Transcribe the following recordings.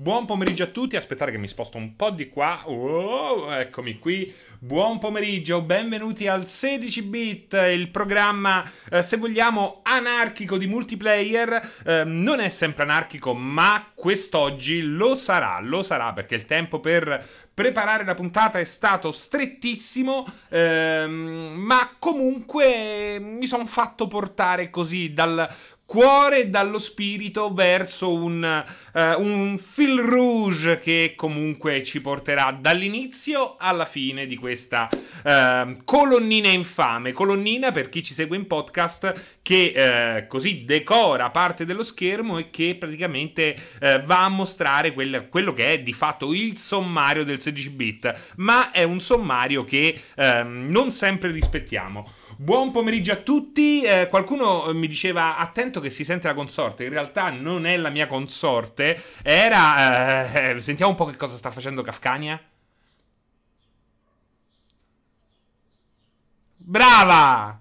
Buon pomeriggio a tutti, aspettate che mi sposto un po' di qua. Oh, eccomi qui. Buon pomeriggio, benvenuti al 16 bit, il programma, eh, se vogliamo, anarchico di multiplayer. Eh, non è sempre anarchico, ma quest'oggi lo sarà, lo sarà perché il tempo per preparare la puntata è stato strettissimo, ehm, ma comunque mi sono fatto portare così dal cuore e dallo spirito verso un, uh, un fil rouge che comunque ci porterà dall'inizio alla fine di questa uh, colonnina infame. Colonnina per chi ci segue in podcast che uh, così decora parte dello schermo e che praticamente va a mostrare quel, quello che è di fatto il sommario del 16 bit, ma è un sommario che ehm, non sempre rispettiamo. Buon pomeriggio a tutti. Eh, qualcuno mi diceva attento che si sente la consorte. In realtà non è la mia consorte. Era. Eh, eh sentiamo un po' che cosa sta facendo Kafkania. Brava!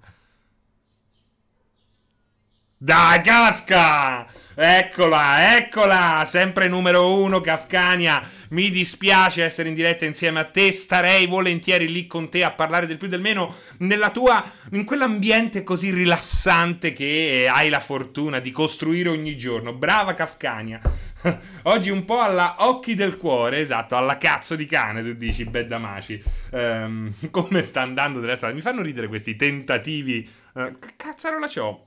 Dai, Kafka! Eccola, eccola! Sempre numero uno, Kafkania. Mi dispiace essere in diretta insieme a te. Starei volentieri lì con te a parlare del più del meno nella tua. in quell'ambiente così rilassante che hai la fortuna di costruire ogni giorno. Brava Kafkania. Oggi un po' alla occhi del cuore, esatto, alla cazzo di cane, tu dici, Beddamaci. Um, come sta andando della strada? Mi fanno ridere questi tentativi. Che cazzarola c'ho?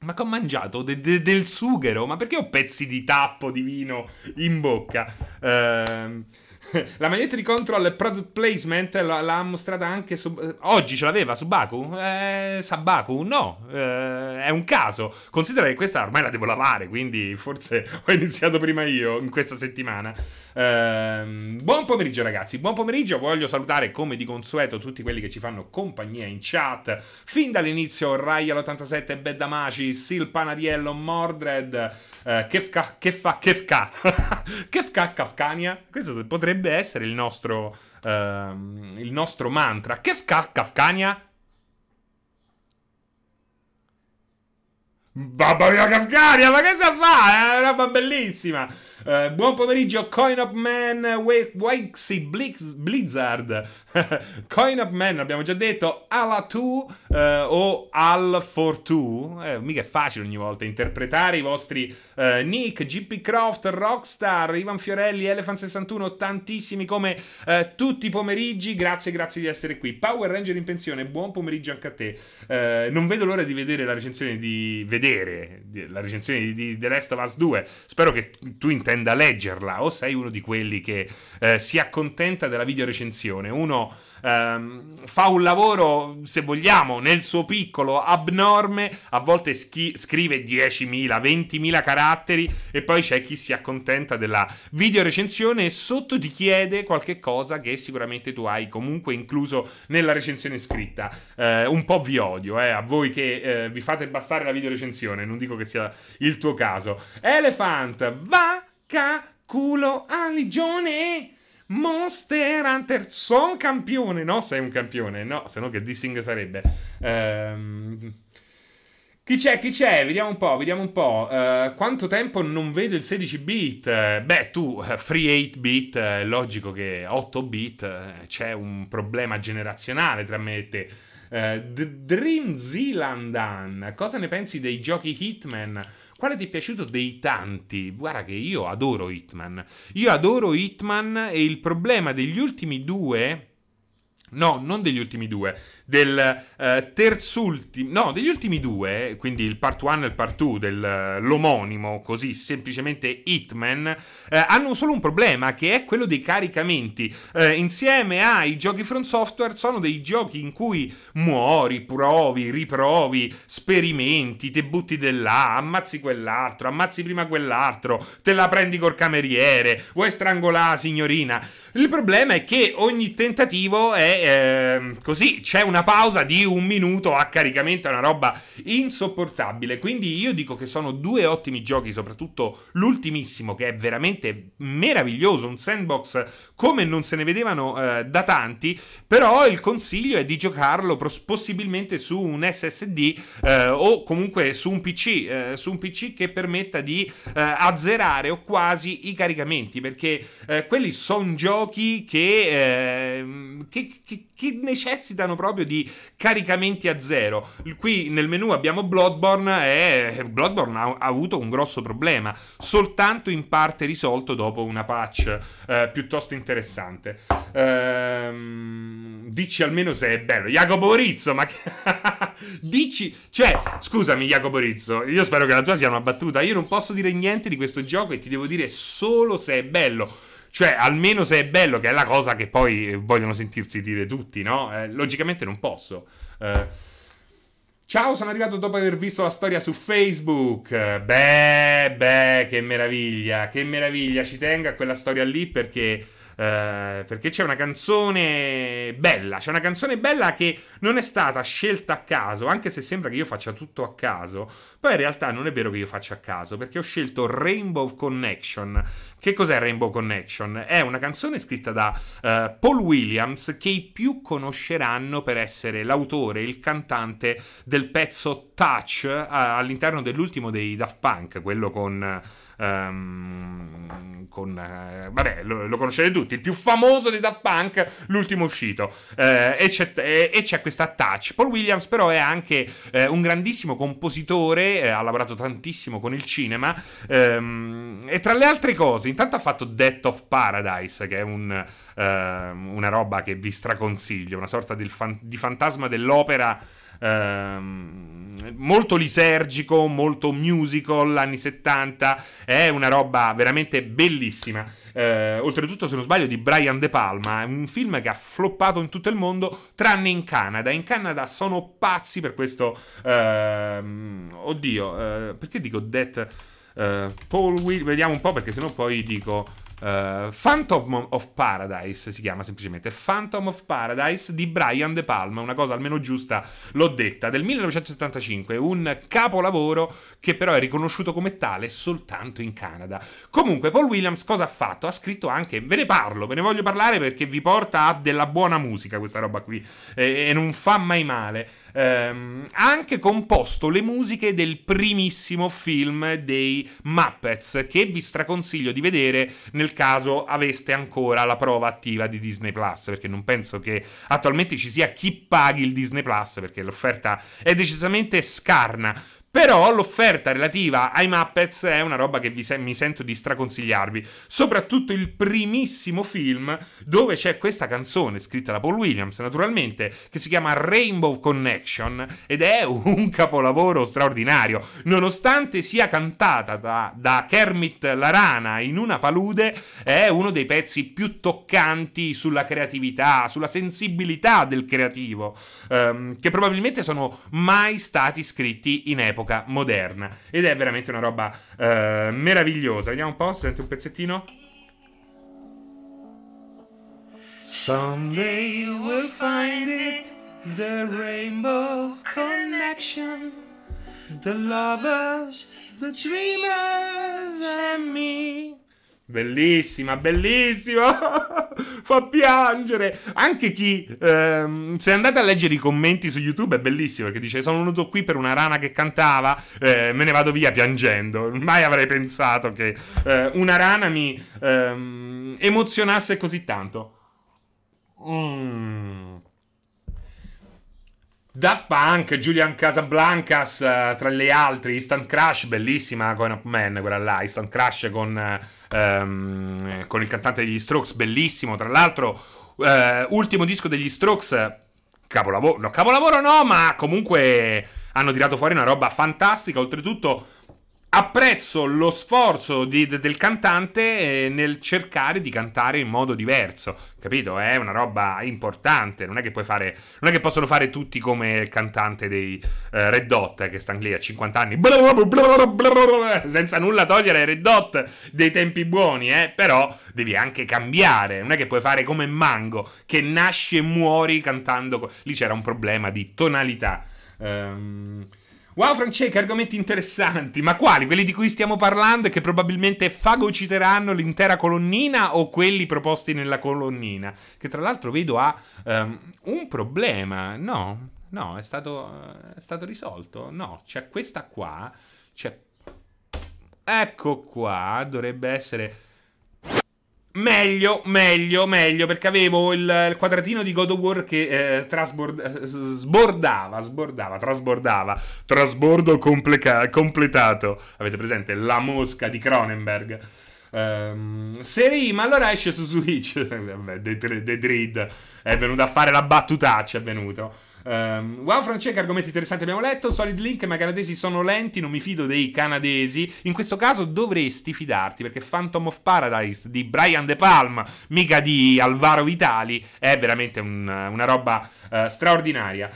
Ma che ho mangiato de- de- del sughero? Ma perché ho pezzi di tappo di vino in bocca? Ehm. La maglietta di control product placement l- l'ha mostrata anche su. Oggi ce l'aveva su Baku? Eh, Sabaku? No, eh, è un caso. Considera che questa ormai la devo lavare, quindi forse ho iniziato prima io in questa settimana. Eh, buon pomeriggio, ragazzi. Buon pomeriggio. Voglio salutare come di consueto tutti quelli che ci fanno compagnia in chat. Fin dall'inizio, Rayal87, Beddamaci, Sil Panariello, Mordred, eh, Kefka, Kefka, Kefka, Kefka, Kafkania. Questo potrebbe potrebbe essere il nostro, uh, il nostro mantra. Kefka Kafkania? Babba mia Kafkania, ma che sta a fare? È una roba bellissima. Uh, buon pomeriggio, Coin Up Man, Wakesy Blizzard. Coin Up Man, abbiamo già detto, Ala 2 uh, o Al for 2. Eh, mica è facile ogni volta interpretare i vostri uh, nick, GP Croft, Rockstar, Ivan Fiorelli, Elephant61, tantissimi come tutti i pomeriggi. Grazie, grazie di essere qui. Power Ranger in pensione, buon pomeriggio anche a te. non vedo l'ora di vedere la recensione di vedere la recensione di, di The Last of Us 2. Spero che tu intenda intenda leggerla o sei uno di quelli che eh, si accontenta della videorecensione. Uno ehm, fa un lavoro, se vogliamo, nel suo piccolo abnorme, a volte schi- scrive 10.000, 20.000 caratteri e poi c'è chi si accontenta della videorecensione e sotto ti chiede qualche cosa che sicuramente tu hai comunque incluso nella recensione scritta. Eh, un po' vi odio, eh, a voi che eh, vi fate bastare la videorecensione, non dico che sia il tuo caso. Elephant, va! Culo aligione. Monster Hunter, son campione. No, sei un campione. No, se no che dissing sarebbe. Ehm... Chi c'è? Chi c'è? Vediamo un po', vediamo un po'. Uh, quanto tempo non vedo il 16 bit? beh, tu, uh, free 8 bit, è uh, logico che 8 bit eh, c'è un problema generazionale tra me e te. Dream Zealandan, cosa ne pensi dei giochi Hitman? Quale ti è piaciuto dei tanti? Guarda che io adoro Hitman. Io adoro Hitman e il problema degli ultimi due... No, non degli ultimi due del uh, terzultimo, no, degli ultimi due, quindi il part 1 e il part 2 dell'omonimo, così semplicemente Hitman, uh, hanno solo un problema che è quello dei caricamenti. Uh, insieme ai giochi Front Software sono dei giochi in cui muori, provi, riprovi, sperimenti, te butti dell'A, ammazzi quell'altro, ammazzi prima quell'altro, te la prendi col cameriere, vuoi strangolare la signorina. Il problema è che ogni tentativo è eh, così c'è una pausa di un minuto a caricamento, è una roba insopportabile. Quindi io dico che sono due ottimi giochi, soprattutto l'ultimissimo che è veramente meraviglioso, un sandbox come non se ne vedevano eh, da tanti, però il consiglio è di giocarlo possibilmente su un SSD eh, o comunque su un PC, eh, su un PC che permetta di eh, azzerare o quasi i caricamenti, perché eh, quelli sono giochi che, ehm, che, che, che, necessitano proprio di caricamenti a zero. Qui nel menu abbiamo Bloodborne e Bloodborne ha, ha avuto un grosso problema, soltanto in parte risolto dopo una patch eh, piuttosto interessante. Ehm, dici almeno se è bello. Jacopo Rizzo, ma che... dici... Cioè, scusami Jacopo Rizzo, io spero che la tua sia una battuta. Io non posso dire niente di questo gioco e ti devo dire solo se è bello. Cioè, almeno se è bello, che è la cosa che poi vogliono sentirsi dire tutti, no? Eh, logicamente non posso. Eh, Ciao, sono arrivato dopo aver visto la storia su Facebook. Beh, beh, che meraviglia, che meraviglia. Ci tengo a quella storia lì perché eh, perché c'è una canzone bella, c'è una canzone bella che non è stata scelta a caso, anche se sembra che io faccia tutto a caso, poi in realtà non è vero che io faccia a caso, perché ho scelto Rainbow Connection. Che cos'è Rainbow Connection? È una canzone scritta da uh, Paul Williams che i più conosceranno per essere l'autore, il cantante del pezzo Touch uh, all'interno dell'ultimo dei Daft Punk, quello con... Um, con uh, vabbè, lo, lo, conoscete tutti. Il più famoso di Daft Punk, l'ultimo uscito. Uh, e, c'è, e, e, c'è, questa touch. Paul Williams, però, è anche uh, un grandissimo compositore. ha lavorato tantissimo con il cinema. Um, e tra le altre cose, intanto ha fatto Death of Paradise, che è un, una roba che vi straconsiglio, una sorta fan- di fantasma dell'opera ehm, molto lisergico, molto musical, anni 70, è una roba veramente bellissima. Eh, oltretutto, se non sbaglio, di Brian De Palma. È un film che ha floppato in tutto il mondo, tranne in Canada. In Canada sono pazzi per questo. Ehm, oddio, eh, perché dico Death? Uh, Paul Will, vediamo un po' perché sennò poi dico Uh, Phantom of Paradise si chiama semplicemente Phantom of Paradise di Brian De Palma, una cosa almeno giusta l'ho detta, del 1975, un capolavoro che però è riconosciuto come tale soltanto in Canada. Comunque Paul Williams cosa ha fatto? Ha scritto anche, ve ne parlo, ve ne voglio parlare perché vi porta a della buona musica questa roba qui e, e non fa mai male. Um, ha anche composto le musiche del primissimo film dei Muppets che vi straconsiglio di vedere nel nel caso aveste ancora la prova attiva di Disney Plus, perché non penso che attualmente ci sia chi paghi il Disney Plus, perché l'offerta è decisamente scarna. Però l'offerta relativa ai Muppets è una roba che se- mi sento di straconsigliarvi. Soprattutto il primissimo film dove c'è questa canzone scritta da Paul Williams, naturalmente, che si chiama Rainbow Connection ed è un capolavoro straordinario. Nonostante sia cantata da, da Kermit la rana in una palude, è uno dei pezzi più toccanti sulla creatività, sulla sensibilità del creativo, ehm, che probabilmente sono mai stati scritti in epoca epoca moderna. Ed è veramente una roba uh, meravigliosa. Vediamo un po', sente un pezzettino. Someday you will find it, the rainbow connection, the lovers, the dreamers and me. Bellissima, bellissima! Fa piangere! Anche chi, ehm, se andate a leggere i commenti su YouTube è bellissimo perché dice sono venuto qui per una rana che cantava, eh, me ne vado via piangendo. Mai avrei pensato che eh, una rana mi ehm, emozionasse così tanto. Mmm. Daft Punk, Julian Casablancas, uh, tra le altre, Instant Crash, bellissima Coin Up Man, quella là, Instant Crash con, um, con il cantante degli Strokes, bellissimo, tra l'altro, uh, ultimo disco degli Strokes, capolavoro, no, capolavoro no, ma comunque hanno tirato fuori una roba fantastica, oltretutto apprezzo lo sforzo di, de, del cantante eh, nel cercare di cantare in modo diverso. Capito? È una roba importante. Non è che puoi fare. Non è che possono fare tutti come il cantante dei eh, Red Dot che sta lì a 50 anni. Senza nulla togliere ai Red Dot dei tempi buoni, eh. Però devi anche cambiare. Non è che puoi fare come Mango che nasci e muori cantando. Lì c'era un problema di tonalità. Ehm. Um, Wow, Francesca, argomenti interessanti. Ma quali? Quelli di cui stiamo parlando e che probabilmente fagociteranno l'intera colonnina o quelli proposti nella colonnina? Che tra l'altro vedo ha um, un problema. No, no, è stato, è stato risolto. No, c'è questa qua. C'è... Ecco qua, dovrebbe essere Meglio, meglio, meglio, perché avevo il, il quadratino di God of War che eh, trasbord- sbordava, sbordava, trasbordava, trasbordo complica- completato. Avete presente la mosca di Cronenberg? Um, Seri, ma allora esce su Switch. Vabbè, The Dread è venuto a fare la battutaccia, è venuto. Um, wow, Francesca, argomenti interessanti abbiamo letto. Solid Link, ma i canadesi sono lenti, non mi fido dei canadesi. In questo caso dovresti fidarti perché Phantom of Paradise di Brian De Palma, mica di Alvaro Vitali, è veramente un, una roba uh, straordinaria.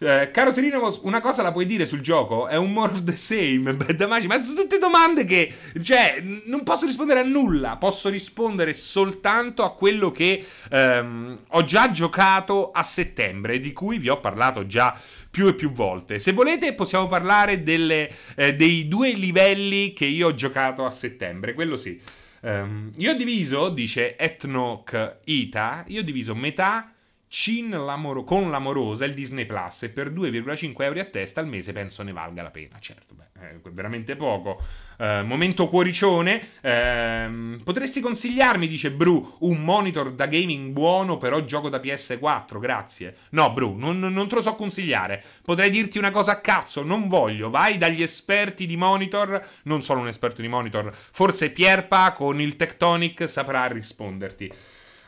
Eh, caro Serino, una cosa la puoi dire sul gioco? È un more of the same, Bad Magic. Ma sono tutte domande che, cioè, non posso rispondere a nulla. Posso rispondere soltanto a quello che ehm, ho già giocato a settembre, di cui vi ho parlato già più e più volte. Se volete, possiamo parlare delle, eh, dei due livelli che io ho giocato a settembre. Quello sì. Um, io ho diviso, dice Etnoc Ita, io ho diviso metà Cin l'amoro- con l'amorosa il Disney Plus e per 2,5 euro a testa al mese penso ne valga la pena. Certo, beh, è veramente poco. Uh, momento cuoricione. Uh, potresti consigliarmi, dice Bru, un monitor da gaming buono, però gioco da PS4, grazie. No, Bru, non, non te lo so consigliare. Potrei dirti una cosa a cazzo, non voglio. Vai dagli esperti di monitor, non sono un esperto di monitor, forse Pierpa con il Tectonic saprà risponderti.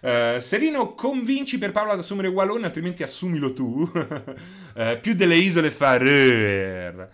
Uh, Serino, convinci per Paolo ad assumere Wallone, altrimenti assumilo tu. uh, più delle isole Farer.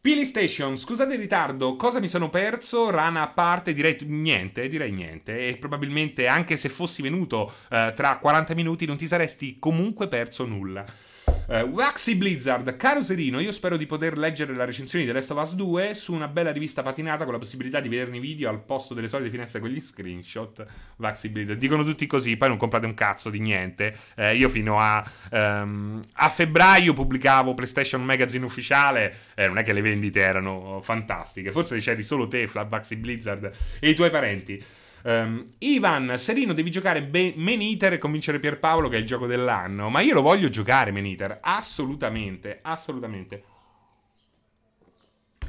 Pili Station, scusate il ritardo, cosa mi sono perso? Rana a parte, direi niente, direi niente. E probabilmente anche se fossi venuto uh, tra 40 minuti non ti saresti comunque perso nulla. Uh, Waxy Blizzard, caro Serino, io spero di poter leggere la recensione di The Last of Us 2 su una bella rivista patinata con la possibilità di vederne i video al posto delle solite finestre con gli screenshot. Waxy Blizzard, dicono tutti così, poi non comprate un cazzo di niente. Uh, io fino a, um, a, febbraio pubblicavo PlayStation Magazine ufficiale, eh, non è che le vendite erano fantastiche, forse c'eri solo te, Waxy Blizzard e i tuoi parenti. Um, Ivan, Serino, devi giocare be- Man Eater e convincere Pierpaolo che è il gioco dell'anno. Ma io lo voglio giocare, Man Eater. Assolutamente, assolutamente.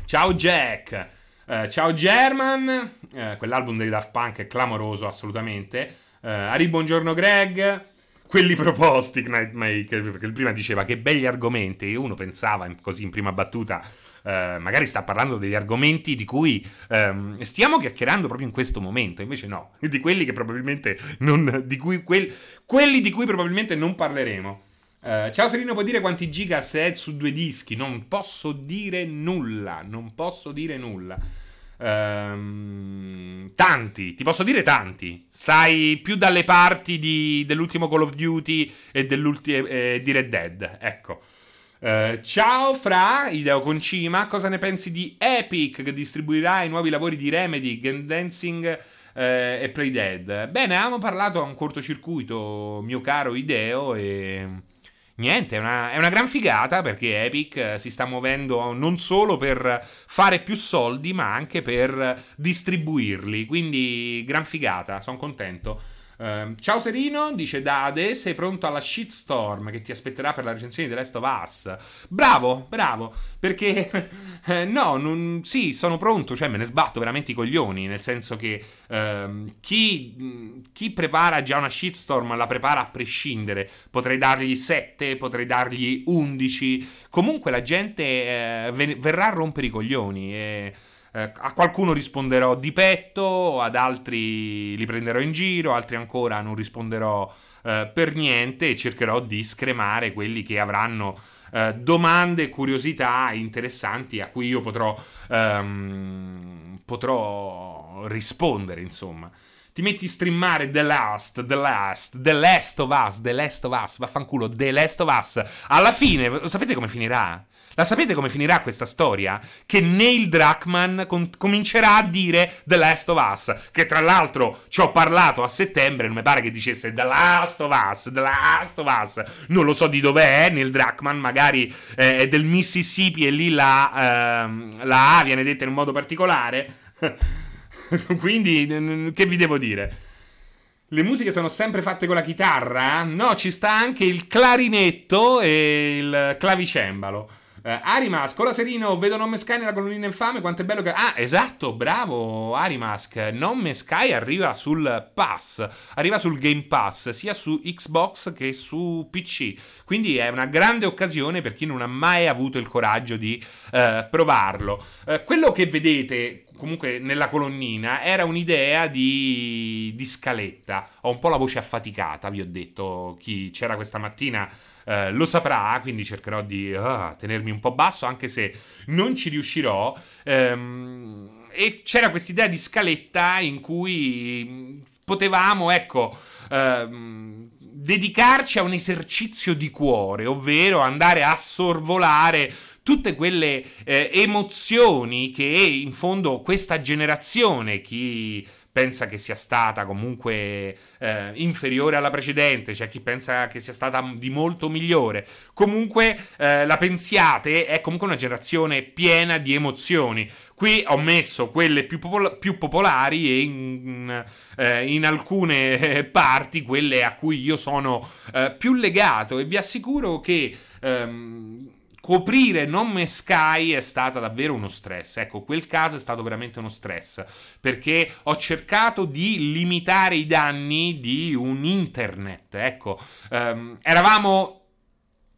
Ciao Jack. Uh, ciao German. Uh, quell'album dei Daft Punk è clamoroso, assolutamente. Uh, Ari, buongiorno Greg. Quelli proposti, Knightmaker, perché prima diceva che belli argomenti. Uno pensava così in prima battuta eh, magari sta parlando degli argomenti di cui ehm, stiamo chiacchierando proprio in questo momento, invece no, di quelli che probabilmente non, di cui, quel, quelli di cui probabilmente non parleremo. Uh, ciao Serino, puoi dire quanti giga è su due dischi? Non posso dire nulla, non posso dire nulla. Uh, tanti, ti posso dire tanti. Stai più dalle parti di, dell'ultimo Call of Duty e eh, di Red Dead, ecco. Uh, ciao Fra, Ideo Concima, cosa ne pensi di Epic che distribuirà i nuovi lavori di Remedy, Game Dancing uh, e Playdead? Bene, avevamo parlato a un cortocircuito, mio caro Ideo, e niente, è una, è una gran figata perché Epic si sta muovendo non solo per fare più soldi, ma anche per distribuirli, quindi gran figata, sono contento. Uh, ciao Serino, dice Dade, sei pronto alla shitstorm che ti aspetterà per la recensione di The Last of Us? Bravo, bravo, perché eh, no, non, sì, sono pronto, cioè me ne sbatto veramente i coglioni, nel senso che uh, chi, chi, prepara già una shitstorm la prepara a prescindere, potrei dargli 7, potrei dargli 11, comunque la gente eh, verrà a rompere i coglioni e... eh, a qualcuno risponderò di petto, ad altri li prenderò in giro, altri ancora non risponderò eh, per niente e cercherò di scremare quelli che avranno eh, domande, curiosità interessanti a cui io potrò, ehm, potrò rispondere, insomma ti metti a streamare The Last, The Last, The Last of Us, The Last of Us, vaffanculo, The Last of Us. Alla fine, sapete come finirà? La sapete come finirà questa storia? Che Neil Druckmann com- comincerà a dire The Last of Us, che tra l'altro ci ho parlato a settembre, non mi pare che dicesse The Last of Us, The Last of Us. Non lo so di dov'è Neil Druckmann, magari eh, è del Mississippi e lì la, ehm, la A viene detta in un modo particolare. Quindi, che vi devo dire? Le musiche sono sempre fatte con la chitarra? No, ci sta anche il clarinetto e il clavicembalo. Uh, Arimask, hola Serino, vedo Nome Sky nella colonnina infame, quanto è bello che... Ah, esatto, bravo Arimask, Nome Sky arriva sul Pass, arriva sul Game Pass, sia su Xbox che su PC, quindi è una grande occasione per chi non ha mai avuto il coraggio di uh, provarlo. Uh, quello che vedete comunque nella colonnina era un'idea di, di scaletta, ho un po' la voce affaticata, vi ho detto, chi c'era questa mattina eh, lo saprà, quindi cercherò di uh, tenermi un po' basso, anche se non ci riuscirò. Ehm, e c'era questa idea di scaletta in cui potevamo, ecco, ehm, dedicarci a un esercizio di cuore, ovvero andare a sorvolare tutte quelle eh, emozioni che in fondo questa generazione, chi pensa che sia stata comunque eh, inferiore alla precedente, c'è chi pensa che sia stata di molto migliore. Comunque eh, la pensiate è comunque una generazione piena di emozioni. Qui ho messo quelle più, popol- più popolari e in, eh, in, alcune parti quelle a cui io sono eh, più legato e vi assicuro che... Ehm, coprire Nome Sky è stata davvero uno stress. Ecco, quel caso è stato veramente uno stress perché ho cercato di limitare i danni di un internet. Ecco, um, eravamo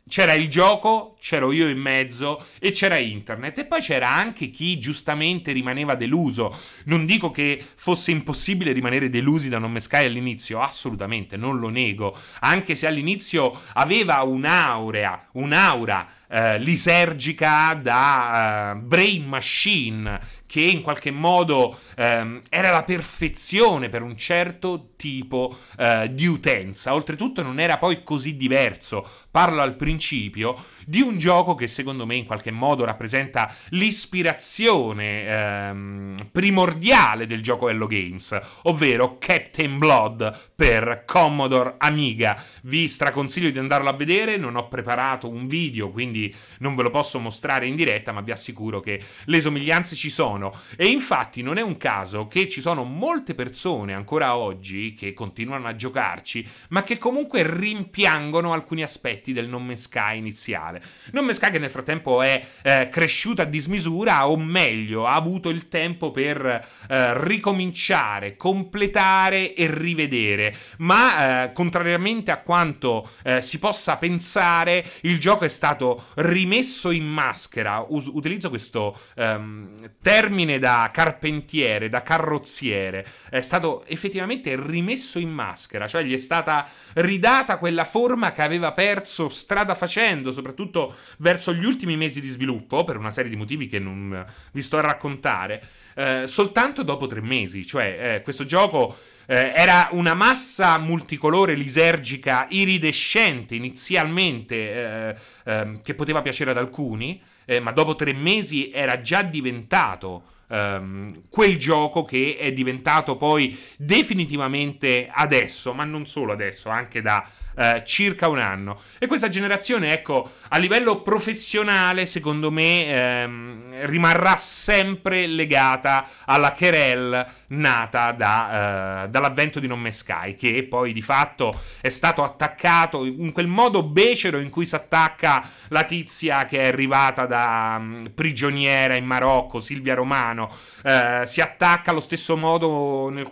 c'era il gioco, c'ero io in mezzo e c'era internet e poi c'era anche chi giustamente rimaneva deluso. Non dico che fosse impossibile rimanere delusi da Non Sky all'inizio, assolutamente, non lo nego, anche se all'inizio aveva un'aurea, un'aura eh, lisergica da uh, brain machine che in qualche modo ehm, era la perfezione per un certo tipo eh, di utenza. Oltretutto non era poi così diverso, parlo al principio, di un gioco che secondo me in qualche modo rappresenta l'ispirazione ehm, primordiale del gioco Hello Games, ovvero Captain Blood per Commodore Amiga. Vi straconsiglio di andarlo a vedere, non ho preparato un video, quindi non ve lo posso mostrare in diretta, ma vi assicuro che le somiglianze ci sono. E infatti non è un caso che ci sono molte persone ancora oggi che continuano a giocarci, ma che comunque rimpiangono alcuni aspetti del Non Me Sky iniziale. Non Me Sky che nel frattempo è eh, cresciuta a dismisura, o meglio, ha avuto il tempo per eh, ricominciare, completare e rivedere. Ma eh, contrariamente a quanto eh, si possa pensare, il gioco è stato rimesso in maschera. Us- utilizzo questo termine termine da carpentiere, da carrozziere, è stato effettivamente rimesso in maschera, cioè gli è stata ridata quella forma che aveva perso strada facendo, soprattutto verso gli ultimi mesi di sviluppo, per una serie di motivi che non vi sto a raccontare, eh, soltanto dopo tre mesi, cioè eh, questo gioco... Eh, era una massa multicolore lisergica iridescente inizialmente eh, eh, che poteva piacere ad alcuni, eh, ma dopo tre mesi era già diventato um, quel gioco che è diventato poi definitivamente adesso, ma non solo adesso, anche da uh, circa un anno. E questa generazione, ecco, a livello professionale, secondo me, um, rimarrà sempre legata alla Kerel nata da, uh, dall'avvento di Non Me Sky, che poi di fatto è stato attaccato in quel modo becero in cui si attacca la tizia che è arrivata da um, prigioniera in Marocco, Silvia Romano, eh, si attacca allo stesso modo nel,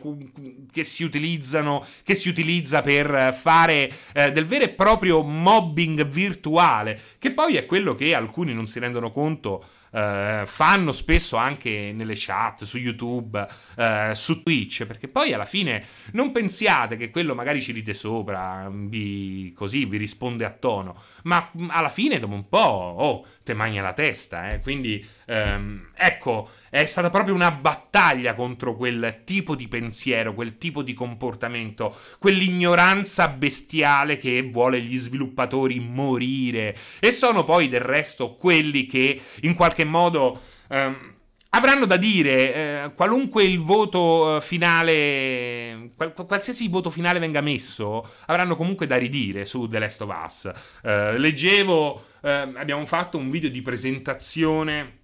che, si utilizzano, che si utilizza per fare eh, del vero e proprio mobbing virtuale, che poi è quello che alcuni non si rendono conto eh, fanno spesso anche nelle chat, su YouTube, eh, su Twitch, perché poi alla fine non pensiate che quello magari ci ride sopra, vi, così vi risponde a tono, ma alla fine dopo un po', oh, te magna la testa, eh? quindi ehm, ecco, è stata proprio una battaglia contro quel tipo di pensiero, quel tipo di comportamento, quell'ignoranza bestiale che vuole gli sviluppatori morire e sono poi del resto quelli che in qualche modo... Ehm, avranno da dire eh, qualunque il voto eh, finale, qual- qualsiasi voto finale venga messo, avranno comunque da ridire su The Last of Us. Eh, leggevo, eh, abbiamo fatto un video di presentazione.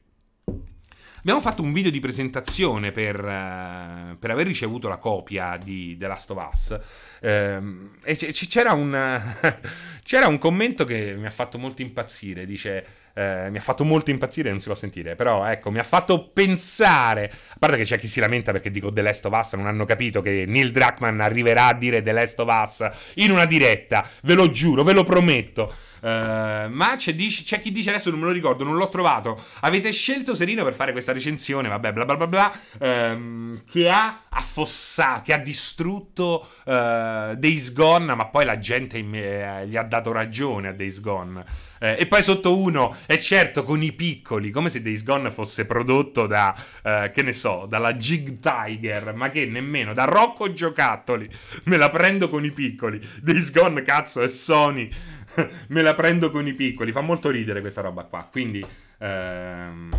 Abbiamo fatto un video di presentazione per, uh, per aver ricevuto la copia di The Last of Us. Um, e c- c'era, un, c'era un commento che mi ha fatto molto impazzire. Dice: eh, mi ha fatto molto impazzire, non si può sentire, però ecco, mi ha fatto pensare, a parte che c'è chi si lamenta perché dico The Last of Us, non hanno capito che Neil Druckmann arriverà a dire The Last of Us in una diretta, ve lo giuro, ve lo prometto. Uh, ma c'è, c'è, chi dice adesso non me lo ricordo, non l'ho trovato. Avete scelto Serino per fare questa recensione, vabbè, bla bla bla bla. Um, che ha affossato, che ha distrutto uh, Days Gone, ma poi la gente eh, gli ha dato ragione a Days Gone. Eh, e poi sotto uno, è certo, con i piccoli, come se Days Gone fosse prodotto da, eh, che ne so, dalla Jig Tiger, ma che nemmeno, da Rocco Giocattoli. Me la prendo con i piccoli. Days Gone, cazzo, è Sony. Me la prendo con i piccoli. Fa molto ridere questa roba qua. Quindi, ehm,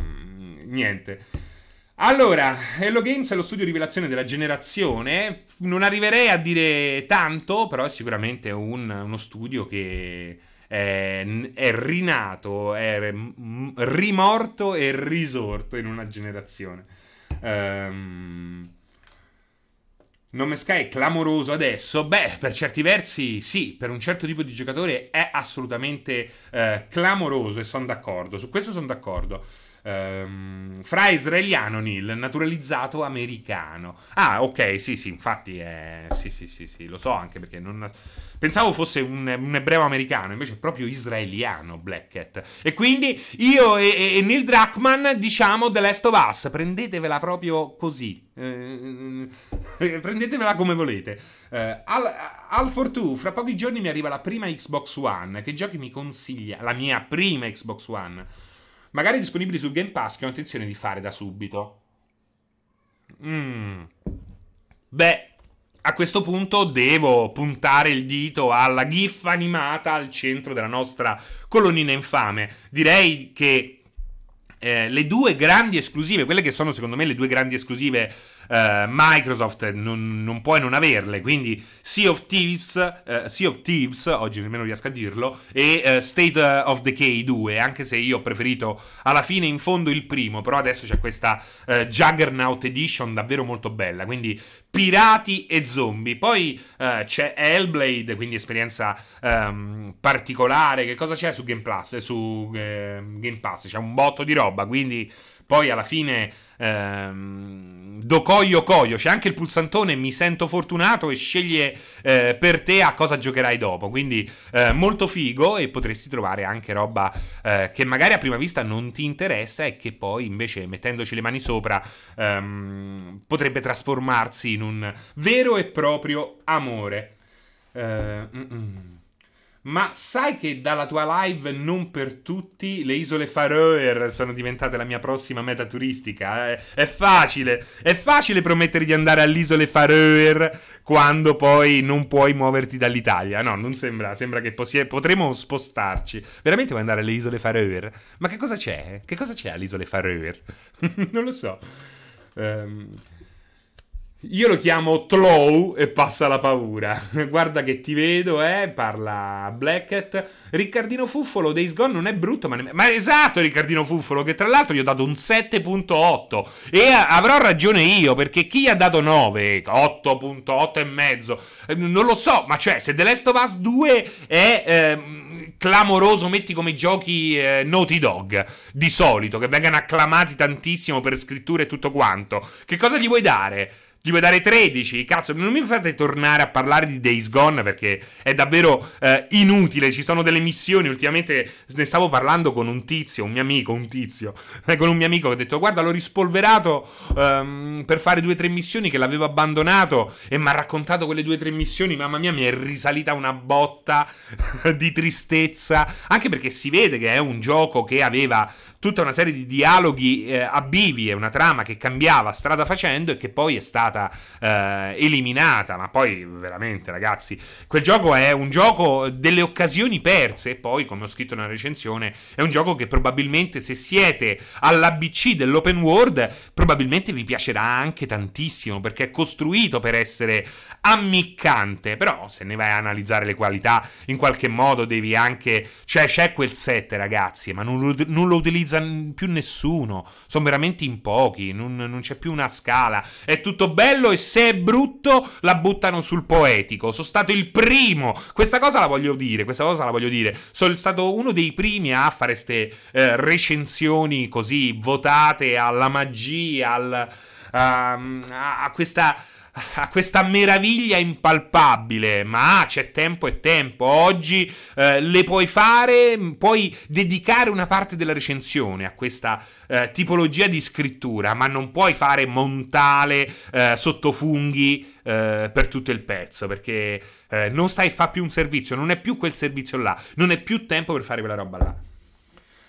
niente. Allora, Hello Games è lo studio rivelazione della generazione. Non arriverei a dire tanto, però è sicuramente un, uno studio che è, è rinato, è rimorto e risorto in una generazione. Um, Nome Sky è clamoroso adesso? Beh, per certi versi sì, per un certo tipo di giocatore è assolutamente eh, clamoroso e sono d'accordo, su questo sono d'accordo. Um, fra israeliano Neil, naturalizzato americano. Ah, ok, sì, sì, infatti è... Sì, sì, sì, sì, lo so anche perché non... Pensavo fosse un, un ebreo americano, invece è proprio israeliano Black Cat. E quindi io e, e Neil Druckmann diciamo The Last of Us, prendetevela proprio così. Eh, prendetevela come volete. Eh, al, al Fortù, fra pochi giorni mi arriva la prima Xbox One. Che giochi mi consiglia? La mia prima Xbox One magari disponibili sul Game Pass che ho intenzione di fare da subito. Mm. Beh, a questo punto devo puntare il dito alla GIF animata al centro della nostra colonnina infame. Direi che eh, le due grandi esclusive, quelle che sono secondo me le due grandi esclusive uh, Microsoft non, non, puoi non averle, quindi Sea of Thieves, uh, sea of Thieves oggi nemmeno riesco a dirlo, e uh, State of Decay 2, anche se io ho preferito alla fine in fondo il primo, però adesso c'è questa Juggernaut Edition davvero molto bella, quindi pirati e zombie. Poi c'è Hellblade, quindi esperienza um, particolare, che cosa c'è su Game Plus? Su Game Pass, c'è un botto di roba, quindi poi alla fine ehm, do coio coio, c'è anche il pulsantone mi sento fortunato e sceglie eh, per te a cosa giocherai dopo, quindi eh, molto figo e potresti trovare anche roba eh, che magari a prima vista non ti interessa e che poi invece mettendoci le mani sopra ehm, potrebbe trasformarsi in un vero e proprio amore. Uh. Ma sai che dalla tua live non per tutti le isole Faroe sono diventate la mia prossima meta turistica? Eh? È facile, è facile promettere di andare alle isole Faroe quando poi non puoi muoverti dall'Italia. No, non sembra, sembra che possi- potremo spostarci. Veramente vuoi andare alle isole Faroe? Ma che cosa c'è? Che cosa c'è alle isole Faroe? non lo so. Um, io lo chiamo Tlow e passa la paura. Guarda che ti vedo, eh, parla Blackett. Riccardino Fuffolo, Days Gone non è brutto, ma, ne... ma esatto Riccardino Fuffolo, che tra l'altro gli ho dato un 7.8 e avrò ragione io, perché chi gli ha dato 9, 8.8 e mezzo, eh, non lo so, ma cioè se The Last of Us 2 è eh, clamoroso, metti come giochi eh, Naughty Dog, di solito, che vengano acclamati tantissimo per scrittura e tutto quanto, che cosa gli vuoi dare? Gli vuoi dare 13? Cazzo, non mi fate tornare a parlare di Days Gone perché è davvero eh, inutile. Ci sono delle missioni. Ultimamente ne stavo parlando con un tizio, un mio amico, un tizio. con un mio amico che ha detto: Guarda, l'ho rispolverato um, per fare due o tre missioni che l'avevo abbandonato. E mi ha raccontato quelle due o tre missioni. Mamma mia, mi è risalita una botta di tristezza. Anche perché si vede che è un gioco che aveva tutta una serie di dialoghi eh, a bivi e una trama che cambiava strada facendo e che poi è stata eh, eliminata. Ma poi veramente, ragazzi, quel gioco è un gioco delle occasioni perse. E poi, come ho scritto nella recensione, è un gioco che probabilmente se siete all'ABC dell'open world, probabilmente vi piacerà anche tantissimo perché è costruito per essere ammiccante. Però, se ne vai a analizzare le qualità, in qualche modo devi anche. Cioè, c'è quel set, ragazzi, ma non lo, non lo utilizzo utilizza più nessuno. Sono veramente in pochi. Non, non, c'è più una scala. È tutto bello e se è brutto la buttano sul poetico. Sono stato il primo. Questa cosa la voglio dire. Questa cosa la voglio dire. Sono stato uno dei primi a fare queste eh, recensioni così votate alla magia, al, um, a questa a questa meraviglia impalpabile, ma c'è tempo e tempo. Oggi eh, le puoi fare, puoi dedicare una parte della recensione a questa eh, tipologia di scrittura, ma non puoi fare montale eh, sottofunghi eh, per tutto il pezzo, perché eh, non stai a fare più un servizio, non è più quel servizio là, non è più tempo per fare quella roba là.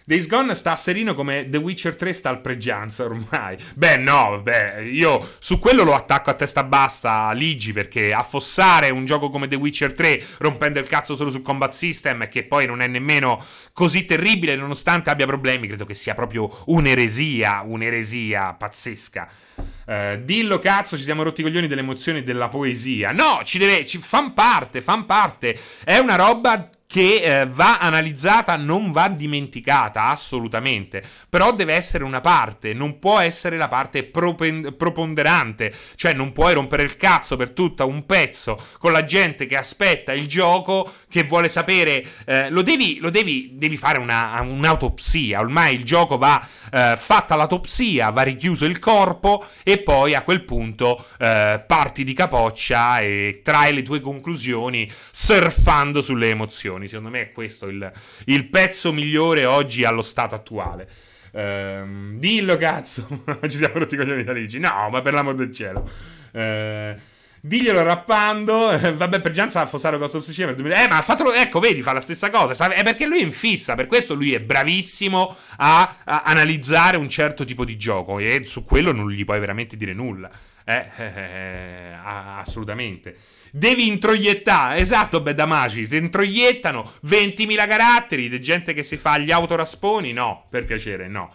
Days Gone sta a serino come The Witcher 3 sta al pregianza ormai. Beh, no, beh, io su quello lo attacco a testa bassa Ligi perché affossare un gioco come The Witcher 3 rompendo il cazzo solo sul combat system che poi non è nemmeno così terribile nonostante abbia problemi, credo che sia proprio un'eresia, un'eresia pazzesca. Uh, dillo cazzo, ci siamo rotti i coglioni delle emozioni e della poesia. No, ci deve. Ci, fan parte, fan parte. È una roba che eh, va analizzata, non va dimenticata assolutamente, però deve essere una parte, non può essere la parte propen- preponderante, cioè non puoi rompere il cazzo per tutto un pezzo con la gente che aspetta il gioco, che vuole sapere, eh, lo, devi, lo devi, devi fare una, un'autopsia, ormai il gioco va eh, fatta l'autopsia, va richiuso il corpo e poi a quel punto eh, parti di capoccia e trai le tue conclusioni surfando sulle emozioni canzoni. Secondo me è questo il, il pezzo migliore oggi allo stato attuale. Ehm, dillo cazzo, ci siamo rotti i coglioni da Ligi. No, ma per l'amor del cielo. Ehm, diglielo rappando. vabbè, per Gianza affossare Ghost of Tsushima. Eh, ma fatelo. Ecco, vedi, fa la stessa cosa. È perché lui è in fissa. Per questo lui è bravissimo a, a analizzare un certo tipo di gioco. E su quello non gli puoi veramente dire nulla. Eh, eh, eh, eh assolutamente. Devi introiettare, esatto, Bedamagi, ti introiettano 20.000 caratteri, di gente che si fa gli autorasponi, no, per piacere, no.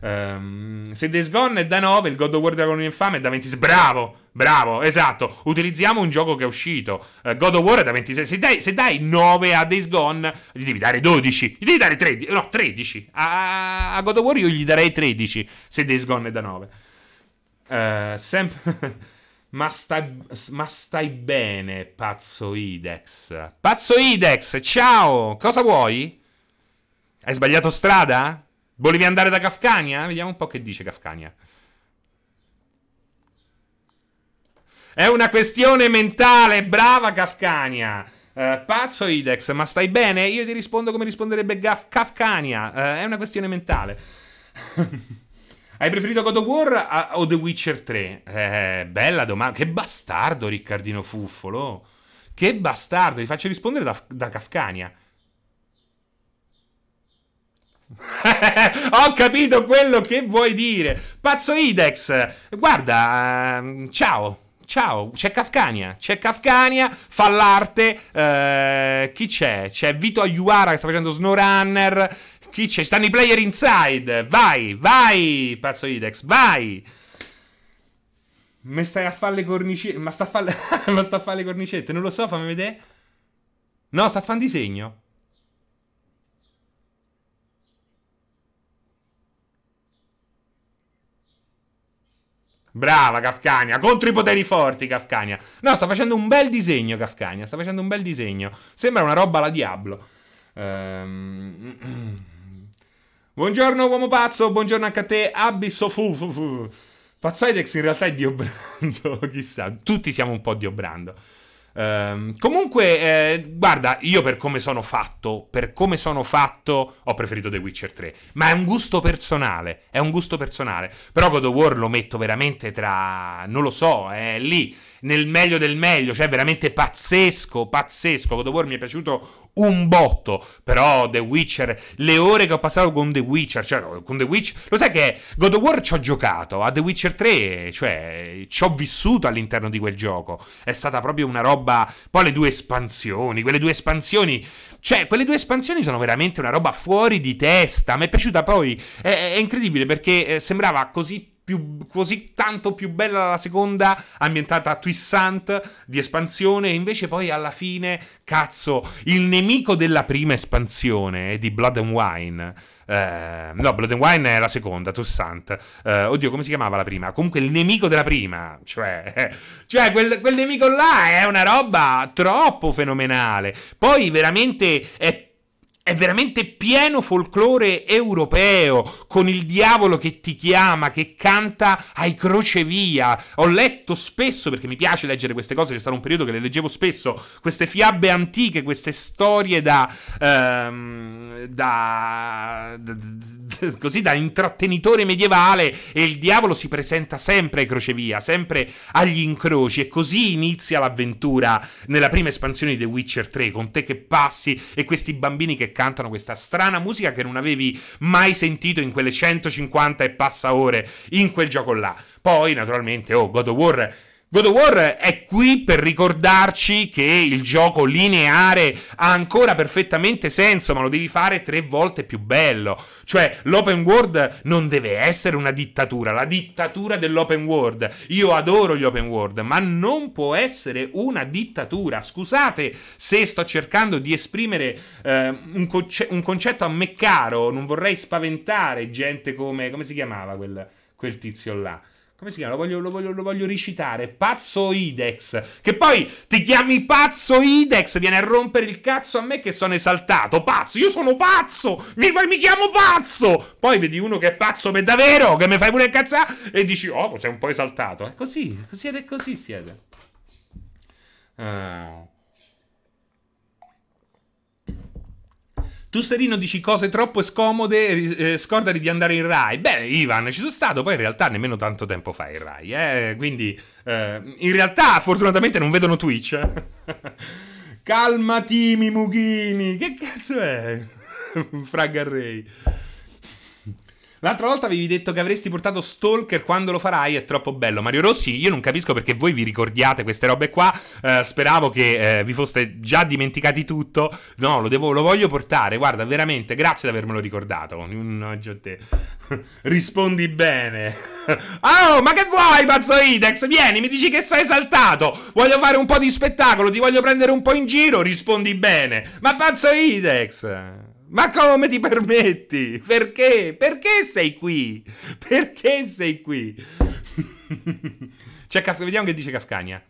Um, se Days Gone è da 9, il God of War Dragon Infame è da 26. Bravo, bravo, esatto. Utilizziamo un gioco che è uscito. Uh, God of War è da 26. Se dai, se dai 9 a Days Gone, gli devi dare 12. Gli devi dare 13. No, 13. A, a God of War io gli darei 13 se Days Gone è da 9. Uh, sempre. Ma stai, ma stai bene, pazzo Idex. Pazzo Idex, ciao! Cosa vuoi? Hai sbagliato strada? Volevi andare da Kafkania? Vediamo un po' che dice Kafkania. È una questione mentale, brava Kafkania. Uh, pazzo Idex, ma stai bene? Io ti rispondo come risponderebbe Gaf- Kafkania. Uh, è una questione mentale. Hai preferito God of War o The Witcher 3? Eh, bella domanda. Che bastardo, Riccardino Fuffolo. Che bastardo. Ti faccio rispondere da, da Kafkania. Ho capito quello che vuoi dire. Pazzo Idex. Guarda, uh, ciao. Ciao, c'è Kafkania, c'è Kafkania, fa l'arte, uh, chi c'è? C'è Vito Ayuara che sta facendo SnowRunner, chi c'è? Stanno i player inside. Vai, vai, pazzo Idex, vai. Mi stai a fare le cornicette. Ma sta a fare ma sta a fare le cornicette. Non lo so, fammi vedere. No, sta a fare un disegno. Brava Kafkania, contro i poteri forti Kafkania. No, sta facendo un bel disegno Kafkania, sta facendo un bel disegno. Sembra una roba alla Diablo. Ehm... Buongiorno uomo pazzo, buongiorno anche a te, Abisso fu, fu, fu. Pazzoidex in realtà è Dio Brando, chissà. Tutti siamo un po' Dio Brando. Ehm, comunque, eh, guarda, io per come sono fatto, per come sono fatto, ho preferito The Witcher 3. Ma è un gusto personale, è un gusto personale. Però God of War lo metto veramente tra, non lo so, è lì, nel meglio del meglio, cioè veramente pazzesco, pazzesco. God of War mi è piaciuto un botto. Però The Witcher, le ore che ho passato con The Witcher, cioè con The Witcher, lo sai che God of War ci ho giocato, a The Witcher 3, cioè ci ho vissuto all'interno di quel gioco. È stata proprio una roba. Poi le due espansioni, quelle due espansioni. Cioè, quelle due espansioni sono veramente una roba fuori di testa. Mi è piaciuta poi. È, è incredibile perché eh, sembrava così più, così tanto più bella la seconda, ambientata a Twissant di espansione, e invece poi alla fine, cazzo, il nemico della prima espansione di Blood and Wine. Eh, no, Blood and Wine è la seconda, Twissant. Eh, oddio, come si chiamava la prima? Comunque il nemico della prima, cioè, cioè quel, quel nemico là è una roba troppo fenomenale. Poi veramente è è veramente pieno folklore europeo, con il diavolo che ti chiama, che canta ai crocevia. Ho letto spesso, perché mi piace leggere queste cose, c'è stato un periodo che le leggevo spesso, queste fiabe antiche, queste storie da... Ehm, da, da, da così da intrattenitore medievale e il diavolo si presenta sempre ai crocevia, sempre agli incroci e così inizia l'avventura nella prima espansione di The Witcher 3, con te che passi e questi bambini che cantano questa strana musica che non avevi mai sentito in quelle 150 e passa ore in quel gioco là. Poi, naturalmente, oh, God of War God of War è qui per ricordarci che il gioco lineare ha ancora perfettamente senso, ma lo devi fare tre volte più bello. Cioè, l'open world non deve essere una dittatura, la dittatura dell'open world. Io adoro gli open world, ma non può essere una dittatura. Scusate se sto cercando di esprimere eh, un, conce- un, concetto a me caro, non vorrei spaventare gente come... come si chiamava quel, quel tizio là? Come si chiama? Lo voglio, lo voglio, lo voglio recitare. Pazzo Idex. Che poi ti chiami Pazzo Idex. Viene a rompere il cazzo a me che sono esaltato. Pazzo, io sono pazzo. Mi, mi chiamo pazzo. Poi vedi uno che è pazzo per davvero. Che mi fai pure incazzare. E dici, oh, sei un po' esaltato. È così. Siete così, siete. Ah. Tu Serino dici cose troppo scomode, eh, scordati di andare in Rai. Beh, Ivan, ci sono stato poi in realtà nemmeno tanto tempo fa in Rai, eh? quindi eh, in realtà fortunatamente non vedono Twitch. Calmati, Mughini, che cazzo è? Fragarrei. L'altra volta avevi detto che avresti portato Stalker quando lo farai, è troppo bello. Mario Rossi, io non capisco perché voi vi ricordiate queste robe qua. Eh, speravo che eh, vi foste già dimenticati tutto. No, lo, devo, lo voglio portare. Guarda, veramente, grazie di avermelo ricordato. No, te. Rispondi bene. oh, ma che vuoi, pazzo Idex? Vieni, mi dici che sei esaltato. Voglio fare un po' di spettacolo, ti voglio prendere un po' in giro. Rispondi bene. Ma pazzo Idex. Ma come ti permetti? Perché? Perché sei qui? Perché sei qui? C'è Kaf- Vediamo che dice Kafkania.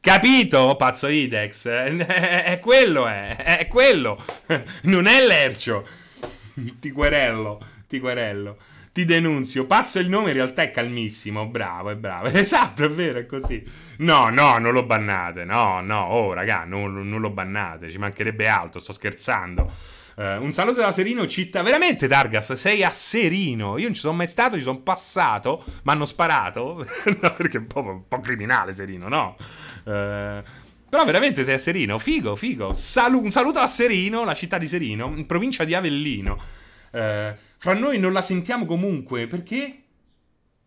Capito, pazzo Idex? È, quello, è, è quello. Non è l'ercio. Ti querello, ti denunzio. Pazzo il nome in realtà è calmissimo. Bravo, è bravo. Esatto, è vero, è così. No, no, non lo bannate. No, no, oh, raga, non, non lo bannate. Ci mancherebbe altro, sto scherzando. Uh, un saluto da Serino, città. Veramente, Targas, sei a Serino. Io non ci sono mai stato, ci sono passato, mi hanno sparato. no, perché è un po', un po', criminale, Serino, no? Uh, però veramente sei a Serino, figo, figo. Salu- un saluto a Serino, la città di Serino, in provincia di Avellino. Uh, fra noi non la sentiamo comunque, perché?